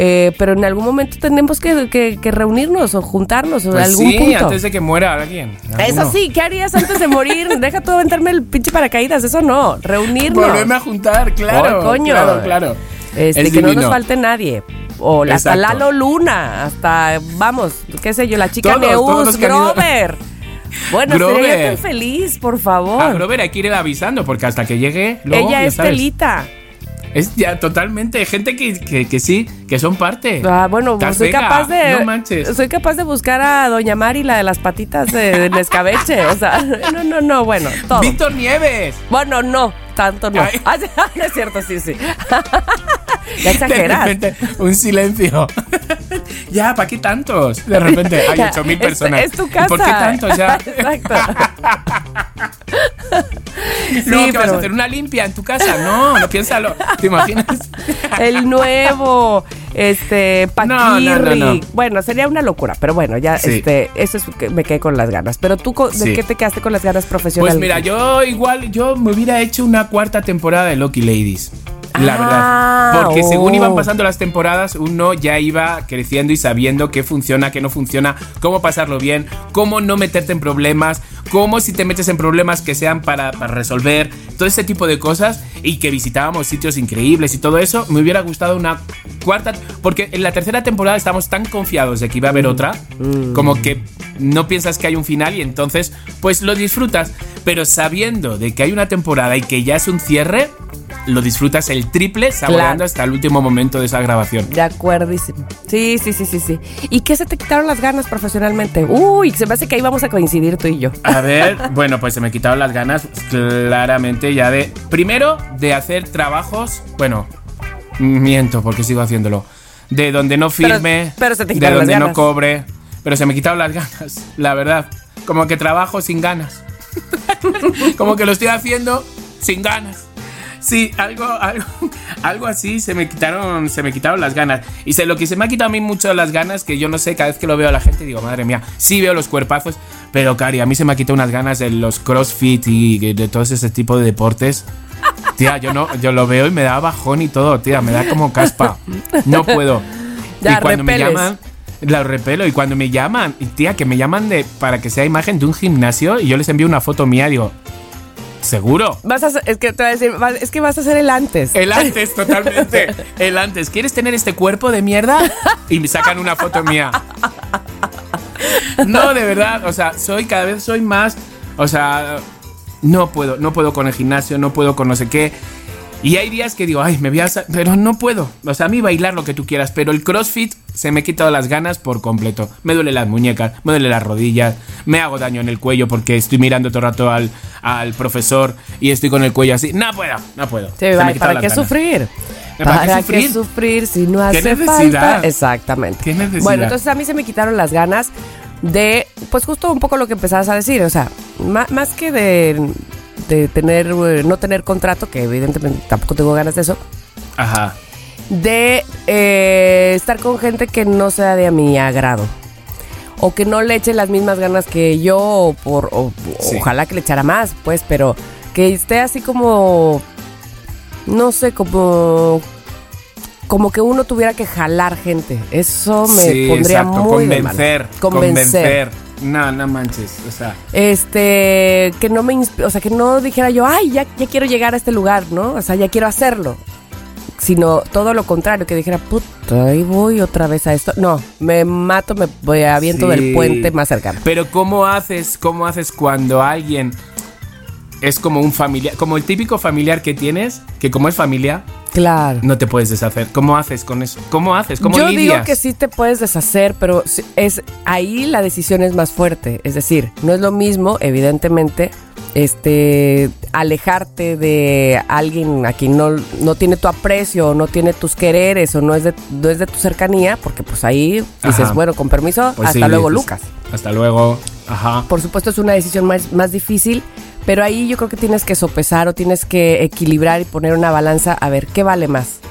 Eh, pero en algún momento tenemos que, que- que reunirnos o juntarnos o
Pues
algún
sí,
punto.
antes de que muera alguien.
Eso
Alguno.
sí, ¿qué harías antes de morir? Deja tú aventarme el pinche paracaídas, eso no, reunirnos.
Volverme a juntar, claro.
Oh, coño.
Claro, claro.
Este,
Es
que no nos falte nadie. O la- hasta. Lalo Luna, hasta, vamos, qué sé yo, la chica
Todos,
Neus, Grover. Bueno, sería yo
Grover.
tan feliz, por favor.
A Grover hay que ir avisando porque hasta que llegue.
Ella es
sabes.
Telita.
Es ya totalmente gente que, que, que sí, que son parte.
Ah, bueno, soy capaz de.
No manches.
Soy capaz de buscar a Doña Mari, la de las patitas de, de escabeche. O sea, no, no, no, bueno, todo.
Víctor Nieves.
Bueno, no, tanto no.
Ay.
Ah, sí, es cierto, sí, sí. ya
De
exageras.
repente, un silencio. ya, ¿para qué tantos? De repente, hay
Ya,
8000
es-
personas.
Es, tu
¿Y
casa.
¿Por qué tantos ya?
Exacto.
Luego,
Sí,
¿qué vas a hacer? ¿Una limpia en tu casa? No, no piénsalo. ¿Te imaginas?
El nuevo, este, Paquirri.
No, no, no, no.
Bueno, sería una locura, pero bueno, ya,
Sí.
este, eso es que me quedé con las ganas. Pero tú, ¿de
Sí.
qué te quedaste con las ganas
Pues
profesionales?
mira, yo igual, yo me hubiera hecho una cuarta temporada de Lucky Ladies. La
Ah,
verdad. Porque
oh.
según iban pasando las temporadas, uno ya iba creciendo y sabiendo qué funciona, qué no funciona, cómo pasarlo bien, cómo no meterte en problemas, cómo si te metes en problemas que sean para, para resolver, todo ese tipo de cosas y que visitábamos sitios increíbles y todo eso. Me hubiera gustado una cuarta, porque en la tercera temporada estamos tan confiados de que iba a haber otra, como que no piensas que hay un final y entonces pues lo disfrutas, pero sabiendo de que hay una temporada y que ya es un cierre, lo disfrutas el triple saboreando
Claro.
hasta el último momento de esa grabación.
De acuerdísimo. Sí, sí, sí, sí, sí. ¿Y qué se te quitaron las ganas profesionalmente? Uy, se me hace que ahí vamos a coincidir tú y yo.
A ver, bueno, pues se me quitaron las ganas claramente ya de... Primero, de hacer trabajos, bueno, miento porque sigo haciéndolo. De donde no
Pero-
firme,
pero se te
de donde no cobre, pero se me quitaron las ganas, la verdad. Como que trabajo sin ganas. Como que lo estoy haciendo sin ganas. Sí, algo, algo, algo así se me quitaron, se me quitaron las ganas. Y sé lo que se me ha quitado a mí mucho las ganas, que yo no sé, cada vez que lo veo a la gente digo, madre mía, sí veo los cuerpazos, pero Cari, a mí se me ha quitado unas ganas de los crossfit y de todo ese tipo de deportes. Tía, yo no, yo lo veo y me da bajón y todo, tía, me da como caspa. No puedo.
Ya,
y cuando me llaman, la repelo. Y cuando me llaman, tía, que me llaman de para que sea imagen de un gimnasio y yo les envío una foto mía, digo, ¿seguro?
Vas a es que te voy a decir, es que vas a hacer el antes.
El antes, totalmente. El antes. ¿Quieres tener este cuerpo de mierda? Y me sacan una foto mía. No, de verdad. O sea, soy cada vez soy más. O sea, no puedo, no puedo con el gimnasio, no puedo con no sé qué. Y hay días que digo, ay, me voy a. Pero no puedo. O sea, a mí bailar lo que tú quieras, pero el crossfit se me ha quitado las ganas por completo. Me duele las muñecas, me duele las rodillas, me hago daño en el cuello porque estoy mirando todo el rato al, al profesor y estoy con el cuello así. No puedo, no puedo.
Sí,
Se me
va,
quitado
¿Para qué sufrir?
¿Para qué
¿Para
sufrir?
qué sufrir si no
¿Qué
hace
necesidad?
falta? Exactamente.
¿Qué necesidad?
Bueno, entonces a mí se me quitaron las ganas de, pues justo un poco lo que empezabas a decir, o sea, más, que de, de tener, eh, no tener contrato, que evidentemente tampoco tengo ganas de eso,
Ajá.
de eh, estar con gente que no sea de a mi agrado. O que no le eche las mismas ganas que yo, o por, o-
Sí.
ojalá que le echara más, pues, pero que esté así como, no sé, como, como que uno tuviera que jalar gente. Eso me
Sí,
pondría
exacto,
muy de mal.
convencer,
Convencer.
No, no manches. O sea,
Este, que no me, o sea, que no dijera yo, ay, ya, ya quiero llegar a este lugar, ¿no? O sea, ya quiero hacerlo. Sino todo lo contrario, que dijera, puta, ahí voy otra vez a esto. No, me mato, me voy aviento
Sí.
del puente más cercano.
Pero ¿cómo haces, cómo haces cuando alguien es como un familiar, como el típico familiar que tienes, que como es familia,
Claro.
no te puedes deshacer? ¿Cómo haces con eso? ¿Cómo haces? ¿Cómo
Yo
lidias?
digo que sí te puedes deshacer, pero es ahí la decisión es más fuerte. Es decir, no es lo mismo, evidentemente, este alejarte de alguien a quien no, no tiene tu aprecio, o no tiene tus quereres, o no es de, no es de tu cercanía, porque pues ahí dices,
Ajá.
bueno, con permiso,
Pues
hasta
sí,
luego,
dices,
Lucas.
Hasta luego. Ajá.
Por supuesto es una decisión más, más difícil, pero ahí yo creo que tienes que sopesar o tienes que equilibrar y poner una balanza a ver qué vale más.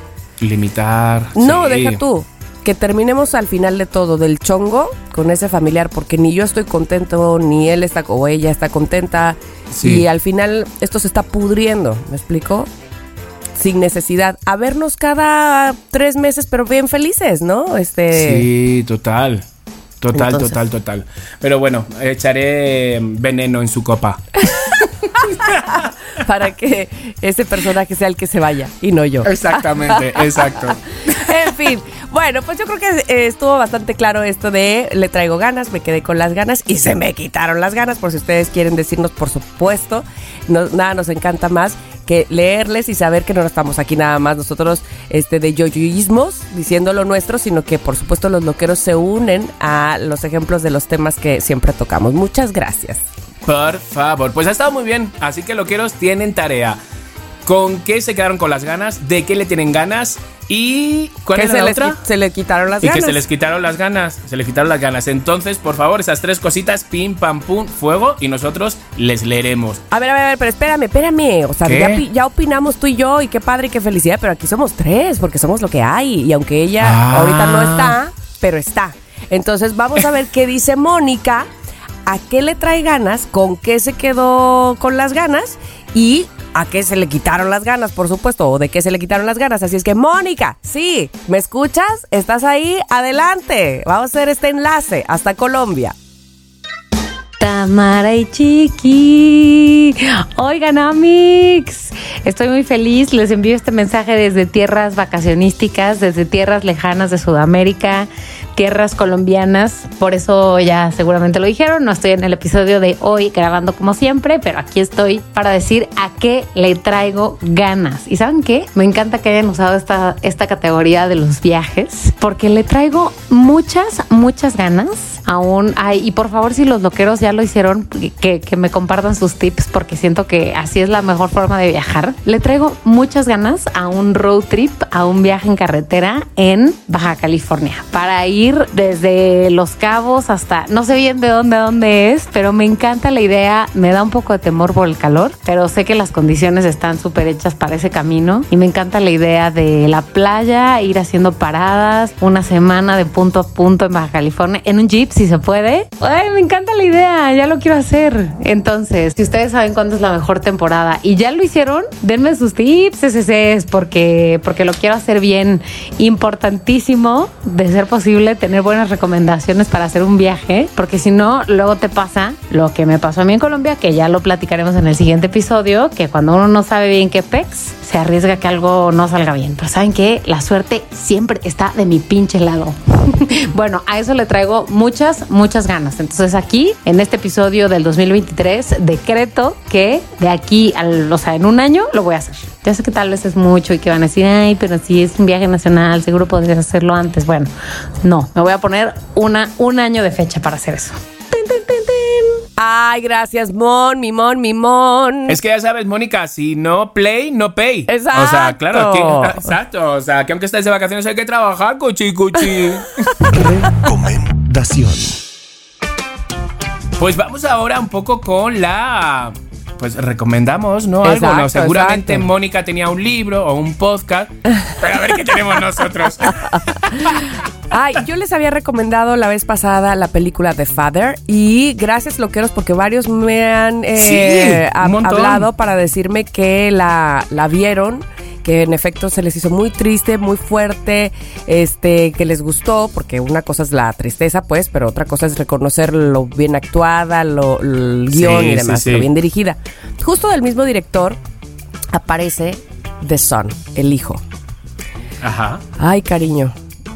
Limitar.
No,
sí.
deja tú. Que terminemos al final de todo del chongo con ese familiar, porque ni yo estoy contento, ni él está o ella está contenta.
Sí.
Y al final esto se está pudriendo, ¿me explico? Sin necesidad. A vernos cada tres meses, pero bien felices, ¿no? Este.
Sí, total. Total,
Entonces.
total, total. Pero bueno, echaré veneno en su copa.
Para que ese personaje sea el que se vaya y no yo.
Exactamente, exacto.
en fin, bueno, pues yo creo que eh, estuvo bastante claro esto de le traigo ganas, me quedé con las ganas y se me quitaron las ganas, por si ustedes quieren decirnos, por supuesto, no- nada nos encanta más que leerles y saber que no estamos aquí nada más nosotros este, de yoyoísmos diciendo lo nuestro, sino que por supuesto los loqueros se unen a los ejemplos de los temas que siempre tocamos. Muchas gracias.
Por favor. Pues ha estado muy bien. Así que loqueros tienen tarea. ¿Con qué se quedaron con las ganas? ¿De qué le tienen ganas? ¿Y cuál
que
es
se
la
les,
otra?
qui- se le quitaron las
Y
ganas.
que se les quitaron las ganas. Se les quitaron las ganas. Entonces, por favor, esas tres cositas, pim, pam, pum, fuego. Y nosotros les leeremos.
A ver, a ver, a ver, pero espérame, espérame. O sea, ya, ya opinamos tú y yo, y qué padre y qué felicidad, pero aquí somos tres, porque somos lo que hay. Y aunque ella
Ah.
ahorita no está, pero está. Entonces, vamos a ver qué dice Mónica, a qué le trae ganas, con qué se quedó con las ganas y a qué se le quitaron las ganas, por supuesto, o de qué se le quitaron las ganas. Así es que, Mónica, sí, ¿me escuchas? ¿Estás ahí? Adelante. Vamos a hacer este enlace hasta Colombia.
Tamara y Chiqui. Oigan, Amix. Estoy muy feliz. Les envío este mensaje desde tierras vacacionísticas, desde tierras lejanas de Sudamérica, tierras colombianas. Por eso ya seguramente lo dijeron. No estoy en el episodio de hoy grabando como siempre, pero aquí estoy para decir a qué le traigo ganas. ¿Y saben qué? Me encanta que hayan usado esta, esta categoría de los viajes, porque le traigo muchas, muchas ganas aún hay, y por favor si los loqueros ya lo hicieron, que, que me compartan sus tips porque siento que así es la mejor forma de viajar. Le traigo muchas ganas a un road trip, a un viaje en carretera en Baja California, para ir desde Los Cabos hasta, no sé bien de dónde, dónde es, pero me encanta la idea, me da un poco de temor por el calor, pero sé que las condiciones están súper hechas para ese camino y me encanta la idea de la playa, ir haciendo paradas, una semana de punto a punto en Baja California, en un jeep si se puede. Ay, me encanta la idea, ya lo quiero hacer. Entonces, si ustedes saben cuándo es la mejor temporada y ya lo hicieron, denme sus tips, es porque, porque lo quiero hacer bien. Importantísimo, de ser posible, tener buenas recomendaciones para hacer un viaje, porque si no, luego te pasa lo que me pasó a mí en Colombia, que ya lo platicaremos en el siguiente episodio, que cuando uno no sabe bien qué pex, se arriesga que algo no salga bien. Pero saben que la suerte siempre está de mi pinche lado. bueno, a eso le traigo muchas, muchas ganas. Entonces aquí, en este episodio del 2023, decreto que de aquí al, o sea, en un año lo voy a hacer. Ya sé que tal vez es mucho y que van a decir, ay, pero si es un viaje nacional, seguro podrías hacerlo antes. Bueno, no, me voy a poner una, un año de fecha para hacer eso.
Ay, gracias, Mon, mi Mon, mi Mon.
Es que ya sabes, Mónica, si no play, no pay.
Exacto.
O sea, claro, que, exacto. O sea, que aunque estés de vacaciones hay que trabajar, cuchi, cuchi. Pues vamos ahora un poco con la. Pues recomendamos, ¿no? Algo,
Exacto,
¿no? Seguramente
exacto.
Mónica tenía un libro o un podcast. Pero a ver qué tenemos nosotros.
Ay, yo les había recomendado la vez pasada la película The Father y gracias loqueros porque varios me han eh,
Sí,
ha- hablado para decirme que la, la vieron que en efecto se les hizo muy triste, muy fuerte, este, que les gustó, porque una cosa es la tristeza, pues, pero otra cosa es reconocer lo bien actuada, lo, el
Sí,
guion y
sí,
demás,
sí.
lo bien dirigida. Justo del mismo director aparece The Son, el hijo.
Ajá.
Ay, cariño.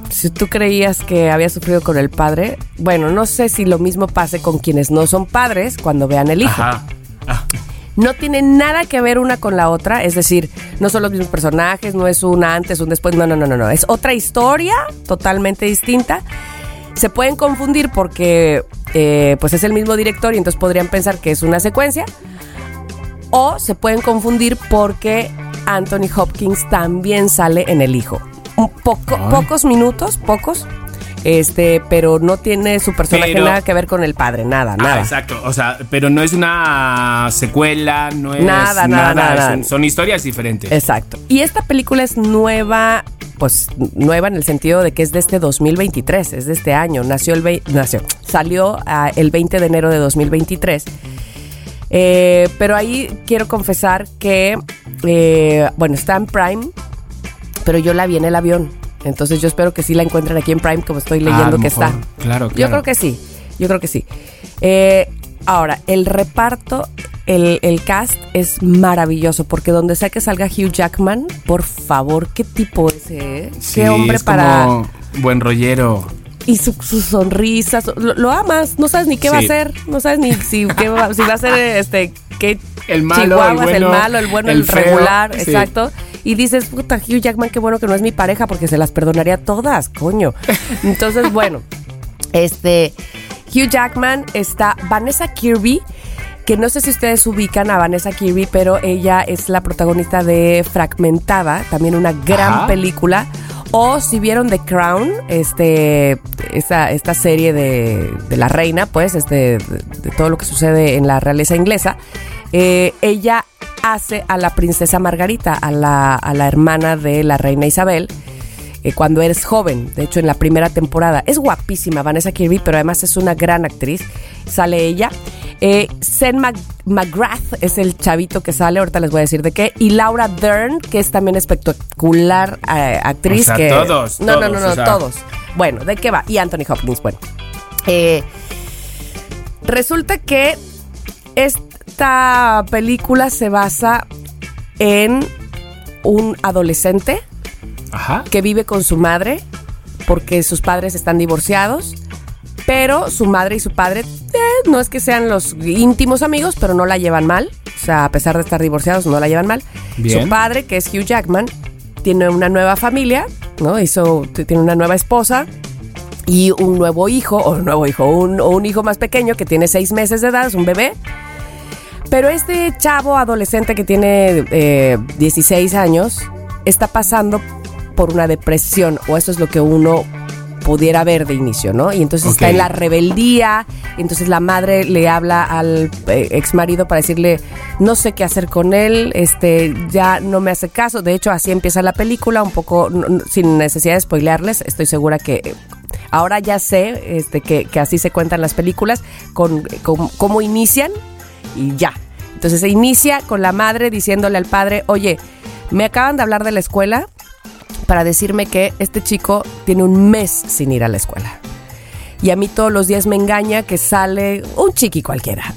Si tú creías que había sufrido con el padre, bueno, no sé si lo mismo pase con quienes no son padres cuando vean el hijo.
Ajá. Ah,
No tiene nada que ver una con la otra, es decir, no son los mismos personajes, no es una antes, un después, no, no, no, no, no. Es otra historia totalmente distinta. Se pueden confundir porque eh, pues es el mismo director y entonces podrían pensar que es una secuencia. O se pueden confundir porque Anthony Hopkins también sale en El Hijo. Un poco, pocos minutos, pocos. Este, pero no tiene su personaje
Pero-
nada que ver con el padre, nada,
Ah,
nada.
exacto. O sea, pero no es una secuela, no es
Nada, nada, nada,
son,
nada.
son historias diferentes.
Exacto. Y esta película es nueva, pues nueva en el sentido de que es de este 2023, es de este año. Nació el nació, salió ah, el 20 de enero de 2023. Eh, pero ahí quiero confesar que, eh, bueno, está en Prime, pero yo la vi en el avión. Entonces yo espero que sí la encuentren aquí en Prime, como estoy
Ah,
leyendo
lo
que
mejor.
está.
Claro,
Yo
claro.
creo que sí, yo creo que sí. Eh, ahora, el reparto, el, el cast es maravilloso, porque donde sea que salga Hugh Jackman, por favor, qué tipo ese, ¿eh?
Sí,
qué hombre
es
para...
como buen rollero.
Y su, su sonrisa, su- lo, lo amas, no sabes ni qué va a hacer, no sabes ni si, qué va, si va a ser este, qué
El malo, el
chihuahuas, el,
bueno,
malo, el bueno, el,
el feo,
regular,
sí.
exacto. Y dices, puta, Hugh Jackman, qué bueno que no es mi pareja, porque se las perdonaría todas, coño. Entonces, bueno, este, Hugh Jackman está Vanessa Kirby, que no sé si ustedes ubican a Vanessa Kirby, pero ella es la protagonista de Fragmentada, también una gran
Ajá.
película. O si vieron The Crown, este, esta, esta serie de, de la reina, pues, este, de, de todo lo que sucede en la realeza inglesa, eh, ella hace a la princesa Margarita, a la, a la hermana de la reina Isabel, eh, cuando eres joven. De hecho, en la primera temporada. Es guapísima Vanessa Kirby, pero además es una gran actriz. Sale ella. Eh, Sen Mac- McGrath es el chavito que sale, ahorita les voy a decir de qué. Y Laura Dern, que es también espectacular eh, actriz.
O sea,
que,
todos,
No, no,
todos,
no, no,
o sea.
todos. Bueno, ¿de qué va? Y Anthony Hopkins, bueno. Eh, resulta que esta película se basa en un adolescente
Ajá.
que vive con su madre porque sus padres están divorciados, pero su madre y su padre eh, no es que sean los íntimos amigos, pero no la llevan mal. O sea, a pesar de estar divorciados, no la llevan mal.
Bien.
Su padre, que es Hugh Jackman, tiene una nueva familia, ¿no? Hizo, tiene una nueva esposa y un nuevo hijo, o un nuevo hijo, un, o un hijo más pequeño que tiene seis meses de edad, es un bebé. Pero este chavo adolescente que tiene eh, 16 años está pasando por una depresión, o eso es lo que uno pudiera ver de inicio, ¿no? Y entonces está en la rebeldía, entonces la madre le habla al eh, ex marido para decirle, no sé qué hacer con él, este, ya no me hace caso, de hecho así empieza la película, un poco sin necesidad de spoilearles, estoy segura que ahora ya sé este, que, que así se cuentan las películas, con, con cómo inician y ya. Entonces se inicia con la madre diciéndole al padre, oye, me acaban de hablar de la escuela para decirme que este chico tiene un mes sin ir a la escuela. Y a mí todos los días me engaña que sale un chiqui cualquiera.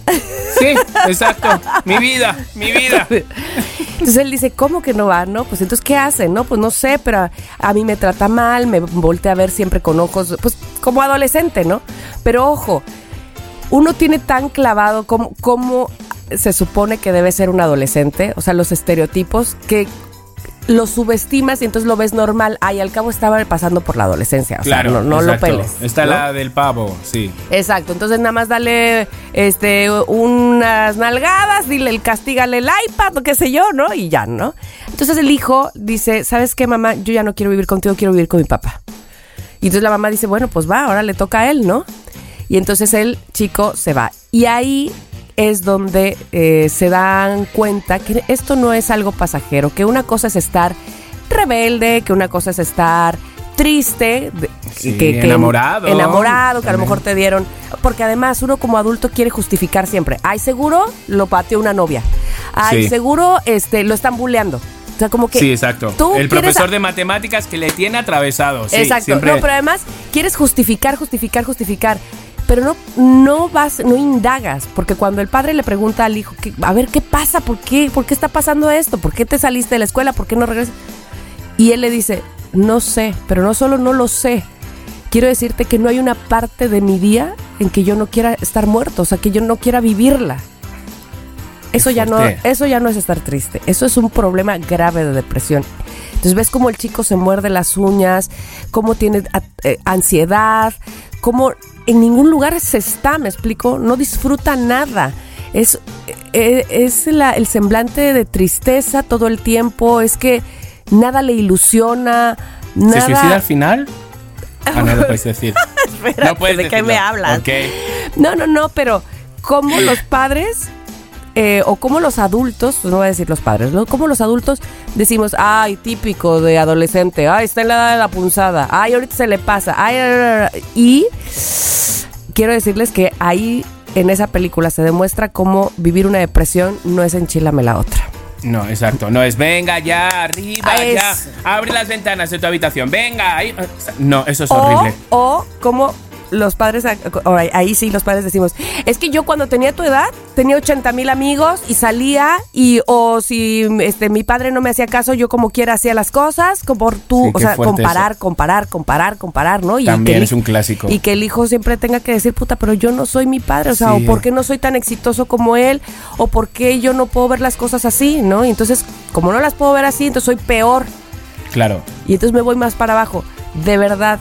Sí, exacto. Mi vida, mi vida.
Entonces él dice, ¿cómo que no va? No, pues entonces, ¿qué hace? No, pues no sé, pero a, a mí me trata mal, me voltea a ver siempre con ojos, pues como adolescente, ¿no? Pero ojo, uno tiene tan clavado como, como se supone que debe ser un adolescente, o sea, los estereotipos, que lo subestimas y entonces lo ves normal. Ay, al cabo estaba pasando por la adolescencia, o
Claro,
sea, no, no lo peles.
Está
¿no?
la del pavo, sí.
Exacto, entonces nada más dale este unas nalgadas, dile el castígale el iPad o qué sé yo, ¿no? Y ya, ¿no? Entonces el hijo dice, ¿sabes qué, mamá? Yo ya no quiero vivir contigo, quiero vivir con mi papá. Y entonces la mamá dice, bueno, pues va, ahora le toca a él, ¿no? Y entonces el chico se va. Y ahí es donde eh, se dan cuenta que esto no es algo pasajero, que una cosa es estar rebelde, que una cosa es estar triste,
Sí,
que, que-
enamorado.
enamorado, que a lo mejor te dieron, porque además uno como adulto quiere justificar siempre. Ay, seguro lo pateó una novia. Ay,
Sí.
seguro este lo están bulleando. O sea, como que
Sí, exacto.
tú
El profesor
a-
de matemáticas que le tiene atravesado. Sí,
Exacto.
siempre-
No, pero además quieres justificar, justificar, justificar. Pero no, no vas, no indagas. Porque cuando el padre le pregunta al hijo, que, a ver, ¿qué pasa? ¿Por qué? ¿Por qué está pasando esto? ¿Por qué te saliste de la escuela? ¿Por qué no regresas? Y él le dice, no sé, pero no solo no lo sé. Quiero decirte que no hay una parte de mi día en que yo no quiera estar muerto, o sea, que yo no quiera vivirla. Eso ya no, eso ya no es estar triste, eso es un problema grave de depresión. Entonces ves cómo el chico se muerde las uñas, cómo tiene eh, ansiedad, cómo en ningún lugar se está, me explico, no disfruta nada. Es, eh, es la- el semblante de tristeza todo el tiempo, es que nada le ilusiona, nada...
¿Se suicida al final? Ah, no lo puedes decir.
Espérate,
no puedes
¿de qué
decirlo.
me hablas? No, no, no, pero como los padres eh, o como los adultos, no voy a decir los padres, ¿no? Como los adultos decimos, ay, típico de adolescente, ay, está en la edad de la punzada, ay, ahorita se le pasa, ay, ay, ay, ay". y quiero decirles que ahí en esa película se demuestra cómo vivir una depresión no es enchilame la otra.
No, exacto. No es venga ya, arriba,
Ah, es-
ya. Abre las ventanas de tu habitación. Venga, ahí. No, eso es
o,
horrible.
O como los padres, ahí- sí los padres decimos, es que yo cuando tenía tu edad tenía 80 mil amigos y salía y o si este mi padre no me hacía caso, yo como quiera hacía las cosas, como tú,
Sí,
o sea, comparar,
eso.
comparar, comparar, comparar, ¿no? Y
También
que el
es un clásico.
Y que el hijo siempre tenga que decir, puta, pero yo no soy mi padre, o sea,
Sí.
o por qué no soy tan exitoso como él, o por qué yo no puedo ver las cosas así, ¿no? Y entonces, como no las puedo ver así, entonces soy peor
Claro.
y entonces me voy más para abajo. De verdad,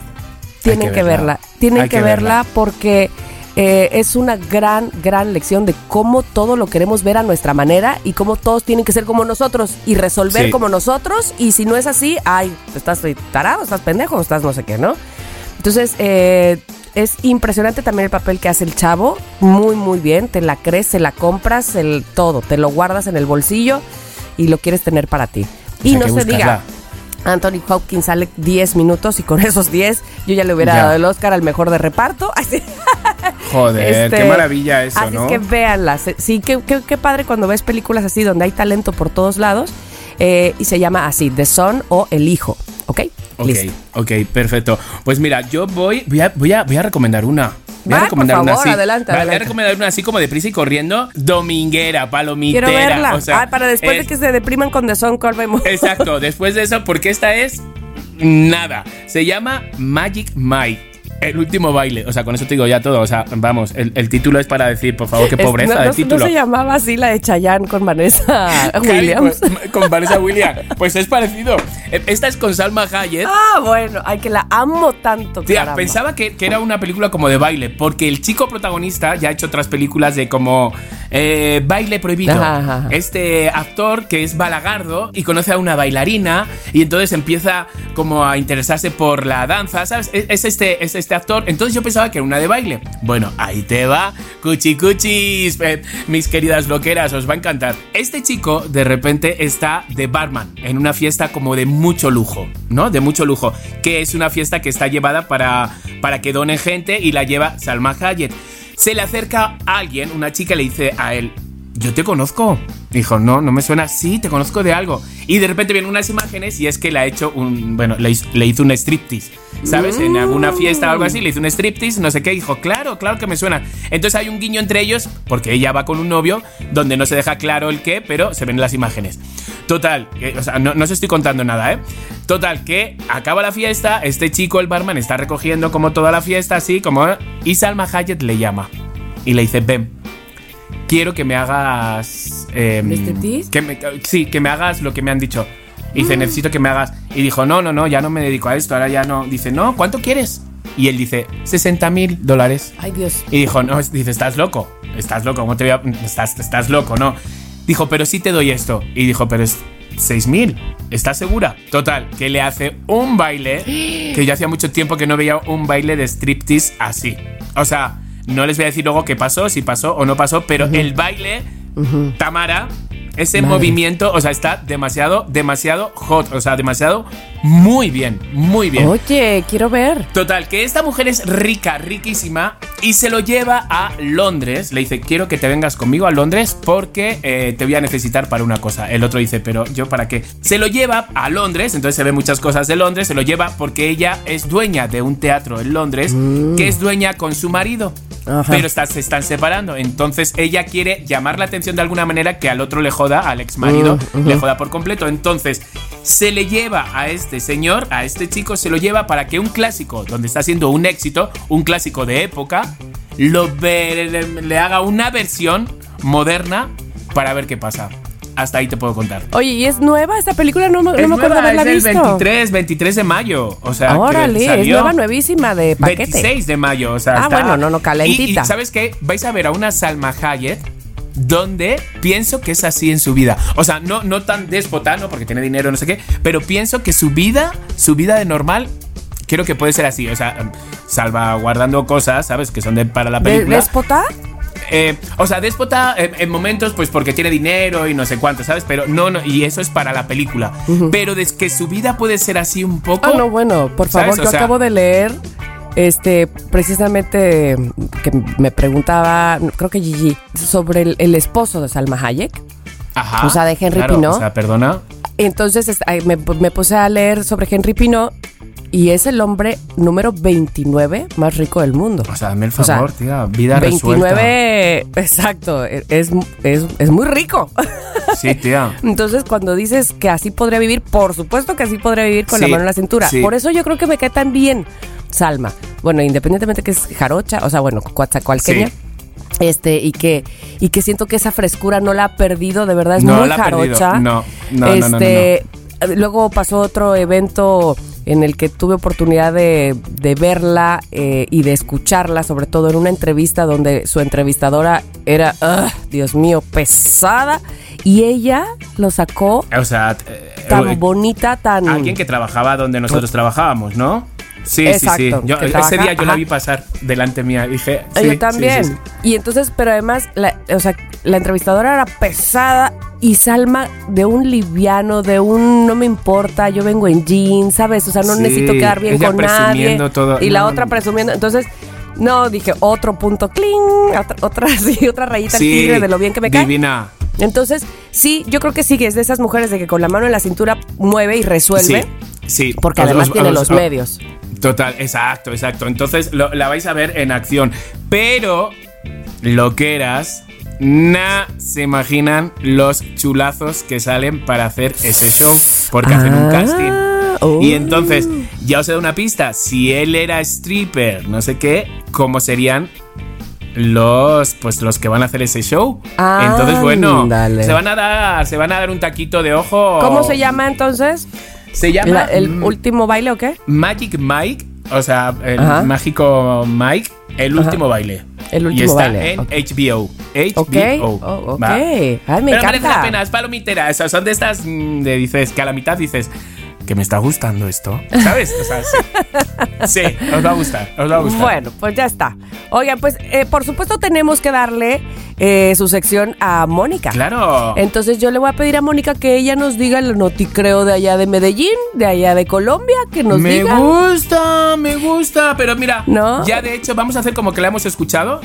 tienen
que
que,
verla.
Tienen
Hay
que, verla,
verla.
porque eh, es una gran, gran lección de cómo todo lo queremos ver a nuestra manera y cómo todos tienen que ser como nosotros y resolver
Sí.
como nosotros. Y si no es así, ay, estás tarado, estás pendejo, estás no sé qué, ¿no? Entonces, eh, es impresionante también el papel que hace el chavo. Muy, muy bien. Te la crees, se la compras, el todo. Te lo guardas en el bolsillo y lo quieres tener para ti.
O
Y no se diga. Anthony Hopkins sale 10 minutos y con esos 10 yo ya le hubiera
Ya.
dado el Oscar al mejor de reparto. Así.
Joder,
Este,
qué maravilla eso,
así
¿no?
es que véanlas. Sí, qué, qué- qué padre cuando ves películas así donde hay talento por todos lados. eh, y se llama así, The Son o El Hijo. ¿Ok?
Ok,
Listo.
ok, perfecto. Pues mira, yo voy, voy a, voy a, voy a recomendar una. Voy a recomendar
por
una
favor,
así.
adelante,
Voy a recomendar una así como de prisa y corriendo, dominguera, palomitera.
Quiero verla.
o sea,
Ay, para después de que se depriman con The Son, ¿cuál vemos?
Exacto, después de eso, porque esta es nada. Se llama Magic Mike. El último baile. O sea, con eso te digo ya todo. O sea, vamos, el, el título es para decir, por favor, qué
Es-
pobreza
no,
de
no-
título.
no se llamaba así la de Chayanne con Vanessa Williams.
Con, con Vanessa Williams. Pues es parecido. Eh, Esta es con Salma Hayek.
Ah, bueno, ay, que la amo tanto.
Tía,
caramba.
pensaba que, que era una película como de baile, porque el chico protagonista ya ha hecho otras películas de como eh, baile prohibido.
Ajá, ajá, ajá.
Este actor que es balagardo y conoce a una bailarina y entonces empieza como a interesarse por la danza, ¿sabes? Es, es este, es este actor. Entonces yo pensaba que era una de baile. Bueno, ahí te va, cuchi cuchis, eh, mis queridas loqueras, os va a encantar. Este chico de repente está de barman en una fiesta como de mucho lujo, ¿no? De mucho lujo, que es una fiesta que está llevada para, para que donen gente y la lleva Salma Hayek. Se le acerca a alguien, una chica le dice a él, yo te conozco. Dijo, no, no me suena. Sí, te conozco de algo. Y de repente vienen unas imágenes y es que le ha hecho un. Bueno, le hizo, le hizo un striptease. ¿Sabes? En alguna fiesta o algo así, le hizo un striptease, no sé qué. Dijo, claro, claro que me suena. Entonces hay un guiño entre ellos, porque ella va con un novio, donde no se deja claro el qué, pero se ven las imágenes. Total, que- o sea, no, no os estoy contando nada, ¿eh? Total, que acaba la fiesta, este chico, el barman, está recogiendo como toda la fiesta, así como. Y Salma Hayek le llama. Y le dice, ven, quiero que me hagas. eh, que me- sí, que me hagas lo que me han dicho. Y dice, necesito que me hagas. Y dijo, no, no, no, ya no me dedico a esto, ahora ya no. Dice, no, ¿cuánto quieres? Y él dice, 60 mil dólares.
Ay, Dios.
Y dijo, no, dice, estás loco, estás loco, ¿cómo te voy a.? Estás, estás loco, ¿no? Dijo, pero sí te doy esto. Y dijo, pero es 6 mil, ¿estás segura? Total, que le hace un baile, que yo hacía mucho tiempo que no veía un baile de striptease así. O sea, no les voy a decir luego qué pasó, si pasó o no pasó, pero el baile, Tamara, ese
Madre.
movimiento, o sea, está demasiado, demasiado hot, o sea, demasiado muy bien, muy bien.
Oye, quiero ver.
Total, que esta mujer es rica, riquísima, y se lo lleva a Londres. Le dice, quiero que te vengas conmigo a Londres porque eh, te voy a necesitar para una cosa. El otro dice, pero yo para qué. Se lo lleva a Londres, entonces se ve muchas cosas de Londres, se lo lleva porque ella es dueña de un teatro en Londres, que es dueña con su marido.
Ajá.
Pero está- se están separando. Entonces ella quiere llamar la atención de alguna manera que al otro le joda, al ex marido, le joda por completo. Entonces se le lleva a este señor, a este chico, se lo lleva para que un clásico, donde está siendo un éxito, un clásico de época, lo ve- le, le haga una versión moderna para ver qué pasa. Hasta ahí te puedo contar.
Oye, ¿y es nueva esta película? No, me- no
Es
me acuerdo
nueva,
haberla
es
visto.
23, 23 de mayo. O sea, que
Órale, es
salió-
nueva, nuevísima de paquete.
26 de mayo, o sea,
Ah,
está-
bueno, no, no, calentita.
Y, y ¿sabes qué? Vais a ver a una Salma Hayek donde pienso que es así en su vida. O sea, no, no tan déspota, ¿no? Porque tiene dinero, no sé qué, pero pienso que su vida, su vida de normal, creo que puede ser así. O sea, salvaguardando cosas, ¿sabes? Que son de, para la
¿De
película.
déspota?
Eh, o sea, déspota en, en momentos, pues porque tiene dinero y no sé cuánto, ¿sabes? Pero no, no, y eso es para la película. Pero es que su vida puede ser así un poco.
Ah, no, bueno, por
¿Sabes?
favor,
O
yo
sea-
acabo de leer, este, precisamente, que me preguntaba, creo que Gigi, sobre el, el esposo de Salma Hayek.
Ajá.
o sea, de Henry
claro,
Pinot.
O sea, perdona.
Entonces me, me puse a leer sobre Henry Pinot y es el hombre número 29 más rico del mundo.
O sea, dame el
O sea,
favor, tía. Vida resuelta.
29, exacto, es, es, es muy rico.
Sí, tía.
Entonces, cuando dices que así podría vivir, por supuesto que así podría vivir con la mano en la cintura.
sí.
Por eso yo creo que me cae tan bien Salma. Bueno, independientemente que es jarocha, o sea, bueno, coatzacoalqueña.
Sí.
Este, y que, y que siento que esa frescura no la ha perdido, de verdad, es
No
muy
la ha perdido.
jarocha.
No, no, no, no, no,
Este, Luego pasó otro evento en el que tuve oportunidad de, de verla eh, y de escucharla, sobre todo en una entrevista donde su entrevistadora era, ugh, Dios mío, pesada. Y ella lo sacó
O sea, eh,
tan
eh,
bonita, tan...
alguien que trabajaba donde nosotros trabajábamos, ¿no? Sí,
Exacto,
sí, sí. Yo, ese
trabaja-
día yo la vi pasar delante mía. Dije, sí,
Yo también.
sí, sí.
Y entonces, pero además, la, o sea, la entrevistadora era pesada y Salma de un liviano, de un no me importa, yo vengo en jeans, ¿sabes? O sea, no necesito quedar bien
ella
con nadie.
presumiendo todo.
Y la otra presumiendo. Entonces, no, dije, otro punto, cling, otra, otra, sí, otra rayita al
Sí,
tigre de lo bien que me cae.
Divina.
Entonces, sí, yo creo que sí, que es de esas mujeres de que con la mano en la cintura mueve y resuelve.
Sí, sí.
Porque además tiene
os-
los
os-
medios.
Total, exacto, exacto. Entonces lo- la vais a ver en acción. Pero, loqueras, na se imaginan los chulazos que salen para hacer ese show. Porque hacen un casting.
Ah, oh.
Y entonces, ya os he dado una pista. Si él era stripper, no sé qué, ¿cómo serían los pues los que van a hacer ese show? Entonces, bueno, se van a dar, se van a dar un taquito de ojo.
¿Cómo se llama entonces?
Se llama
La- ¿El último baile o qué?
Magic Mike, o sea, el
Ajá.
mágico Mike, el último baile.
El
y
último
está
baile,
en. HBO. HBO.
Ok, oh, ok.
va.
Ay, me
Pero merece
encanta.
la pena, es palomitera. O sea, son de estas mm, de dices que a la mitad dices que me está gustando esto. ¿Sabes? O sea, sí. Sí, os va a gustar, os va a gustar.
Bueno, pues ya está. Oigan, pues eh, por supuesto tenemos que darle eh, su sección a Mónica.
Claro.
Entonces yo le voy a pedir a Mónica que ella nos diga el noticreo de allá de Medellín, de allá de Colombia, que nos
me
diga.
gusta, me gusta. Pero mira,
¿No?
ya de hecho vamos a hacer como que la hemos escuchado.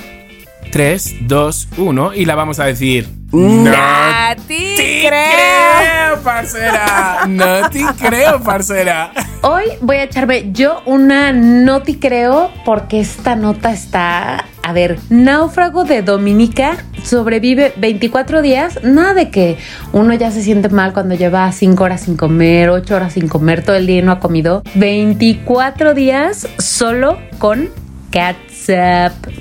3, 2, 1 y la vamos a decir.
¡A ti
te
creo!
creo, parcera. No te creo, parcera.
Hoy voy a echarme yo una noti creo porque esta nota está, a ver, náufrago de Dominica sobrevive 24 días, nada de que uno ya se siente mal cuando lleva 5 horas sin comer, 8 horas sin comer, todo el día y no ha comido, 24 días solo con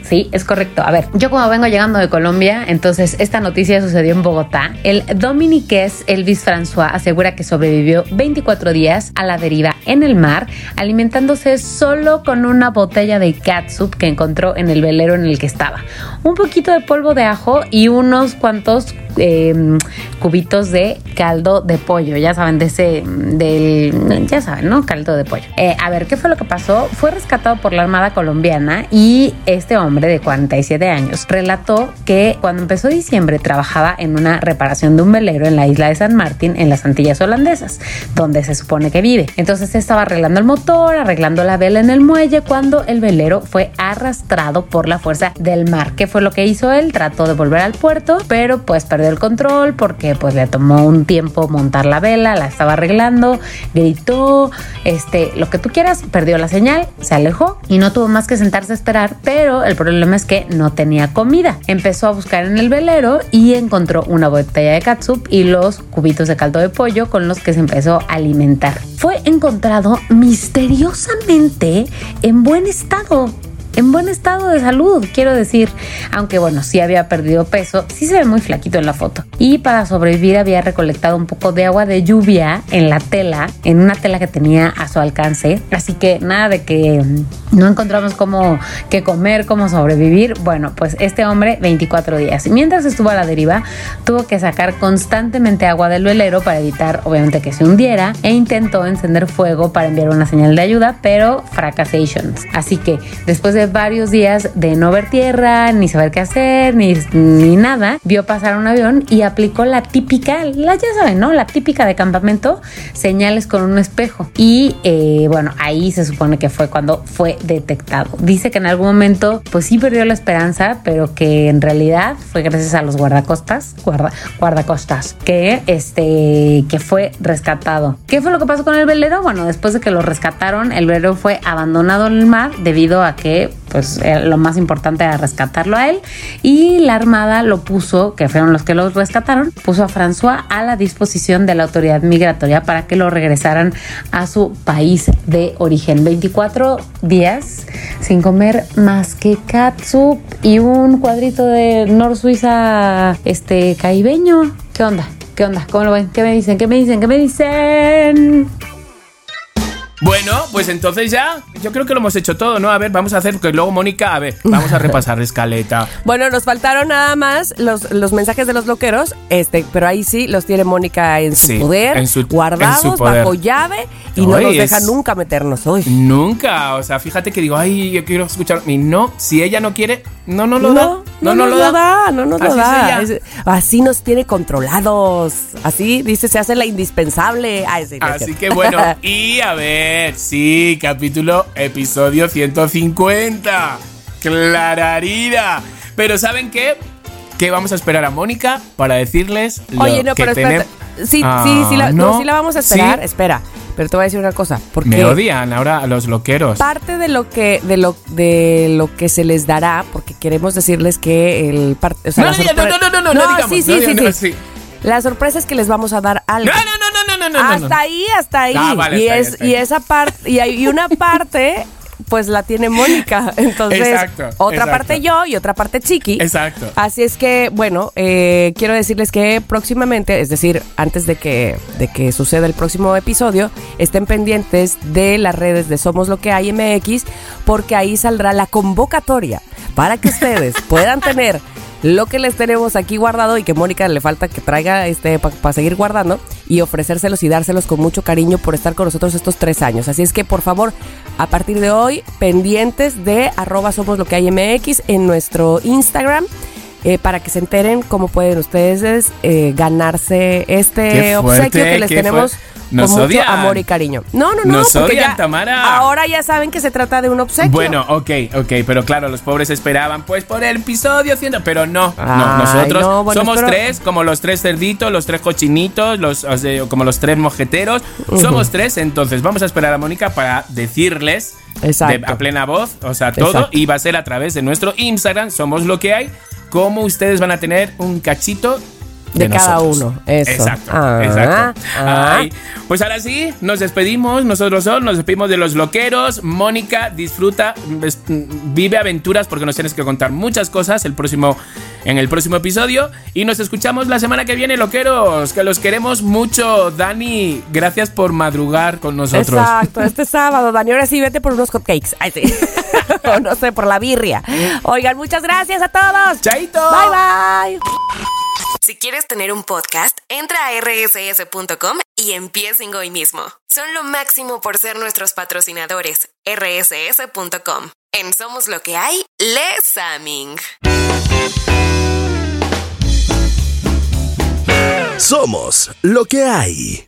Sí, es correcto. A ver, yo como vengo llegando de Colombia, entonces esta noticia sucedió en Bogotá. El dominiqués Elvis François asegura que sobrevivió 24 días a la deriva en el mar, alimentándose solo con una botella de catsup que encontró en el velero en el que estaba. Un poquito de polvo de ajo y unos cuantos eh, cubitos de caldo de pollo, ya saben, de ese, del, ya saben, ¿no? Caldo de pollo. Eh, a ver, ¿qué fue lo que pasó? Fue rescatado por la Armada Colombiana y este hombre de 47 años relató que cuando empezó diciembre trabajaba en una reparación de un velero en la isla de San Martín, en las Antillas holandesas, donde se supone que vive. Entonces estaba arreglando el motor, arreglando la vela en el muelle, cuando el velero fue arrastrado por la fuerza del mar. ¿Qué fue lo que hizo él? Trató de volver al puerto, pero pues perdió el control porque pues le tomó un tiempo montar la vela, la estaba arreglando, gritó, este, lo que tú quieras, perdió la señal, se alejó y no tuvo más que sentarse a esperar, pero el problema es que no tenía comida. Empezó a buscar en el velero y encontró una botella de catsup y los cubitos de caldo de pollo con los que se empezó a alimentar. Fue encontrado misteriosamente en buen estado en buen estado de salud, quiero decir, aunque bueno, sí había perdido peso, sí se ve muy flaquito en la foto. Y para sobrevivir había recolectado un poco de agua de lluvia en la tela, en una tela que tenía a su alcance, así que nada de que no encontramos cómo qué comer, cómo sobrevivir. Bueno, pues este hombre 24 días. Mientras estuvo a la deriva, tuvo que sacar constantemente agua del velero para evitar obviamente que se hundiera e intentó encender fuego para enviar una señal de ayuda, pero fracasations. Así que después de varios días de no ver tierra, ni saber qué hacer, ni, ni nada, vio pasar un avión y aplicó la típica, la ya saben, ¿no? La típica de campamento, señales con un espejo. Y eh, bueno, ahí se supone que fue cuando fue detectado. Dice que en algún momento, pues sí perdió la esperanza, pero que en realidad fue gracias a los guardacostas, guarda, guardacostas, que este, que fue rescatado. ¿Qué fue lo que pasó con el velero? Bueno, después de que lo rescataron, el velero fue abandonado en el mar debido a que pues eh, lo más importante era rescatarlo a él y la armada lo puso, que fueron los que lo rescataron, puso a François a la disposición de la autoridad migratoria para que lo regresaran a su país de origen. 24 días sin comer más que catsup y un cuadrito de Nor Suiza este. ¿Qué onda? ¿Qué onda? ¿Cómo lo ven? ¿Qué me dicen? ¿Qué me dicen? ¿Qué me dicen?
Bueno, pues entonces ya, yo creo que lo hemos hecho todo, ¿no? A ver, vamos a hacer que luego Mónica, a ver, vamos a repasar la escaleta.
Bueno, nos faltaron nada más los, los mensajes de los loqueros, este, pero ahí sí los tiene Mónica en su
Sí,
poder,
en su-
guardados
en su poder.
bajo llave y no nos deja nunca meternos hoy.
Nunca, o sea, fíjate que digo, ay, yo quiero escuchar. Y no, si ella no quiere, no nos lo da.
No, no, nos lo da, no nos lo
Así es
da.
ella.
Es- así nos tiene controlados. Así dice, se hace la indispensable. Ay, sí, no es
Así que bueno, y a ver, sí, capítulo, episodio 150. Clararira. Pero ¿saben qué? Que vamos a esperar a Mónica para decirles lo
Oye, no,
que
pero
tenemos.
Sí,
Ah,
sí, sí la, no,
no,
sí la vamos a esperar.
sí.
Espera, pero te voy a decir una cosa. Porque
Me odian ahora los loqueros.
parte de lo que de lo de lo que se les dará, porque queremos decirles que el parte, o sea,
No, no, no, no, no, no, no digamos,
sí, sí, sí,
digamos,
sí.
sí.
La sorpresa es que les vamos a dar algo.
No, no, no, no,
hasta
no.
ahí, hasta ahí.
Ah, vale,
y,
está
es,
está
y esa parte, y hay una parte, pues la tiene Mónica. Entonces,
Exacto,
otra
exacto.
parte yo y otra parte Chiqui.
Exacto.
Así es que, bueno, eh, quiero decirles que próximamente, es decir, antes de que, de que suceda el próximo episodio, estén pendientes de las redes de Somos Lo que hay MX, porque ahí saldrá la convocatoria para que ustedes puedan tener lo que les tenemos aquí guardado y que Mónica le falta que traiga este para seguir guardando y ofrecérselos y dárselos con mucho cariño por estar con nosotros estos tres años. Así es que por favor, a partir de hoy, pendientes de arroba somos lo que hay MX en nuestro Instagram. eh, para que se enteren cómo pueden ustedes eh, ganarse este
fuerte,
obsequio que les tenemos
fuerte. Nos
con mucho
odian.
amor y cariño. No, no, no,
Nos odian,
ya-
Tamara.
ahora ya saben que se trata de un obsequio.
Bueno, ok, ok, pero claro, los pobres esperaban pues por el episodio 100, pero no, no, nosotros
no, bueno,
somos tres, como los tres cerditos, los tres cochinitos, los, o sea, como los tres mojeteros, somos tres, entonces vamos a esperar a Mónica para decirles de- a plena voz, o sea, todo,
Exacto.
y va a ser a través de nuestro Instagram, somos lo que hay, cómo ustedes van a tener un cachito.
De cada uno, eso.
Exacto,
Ah,
exacto.
ah.
Ay, pues ahora sí, nos despedimos, nosotros son, nos despedimos de los loqueros. Mónica, disfruta, vive aventuras porque nos tienes que contar muchas cosas el próximo, en el próximo episodio. Y nos escuchamos la semana que viene, loqueros, que los queremos mucho. Dani, gracias por madrugar con nosotros.
Exacto, este sábado, Dani, ahora sí vete por unos cupcakes. Ay, sí. no sé, por la birria. Oigan, muchas gracias a todos.
Chaito.
Bye, bye.
Si quieres tener un podcast, entra a rss.com y empiecen hoy mismo. Son lo máximo por ser nuestros patrocinadores. rss.com. En Somos Lo que hay, Les Aming.
Somos lo que hay.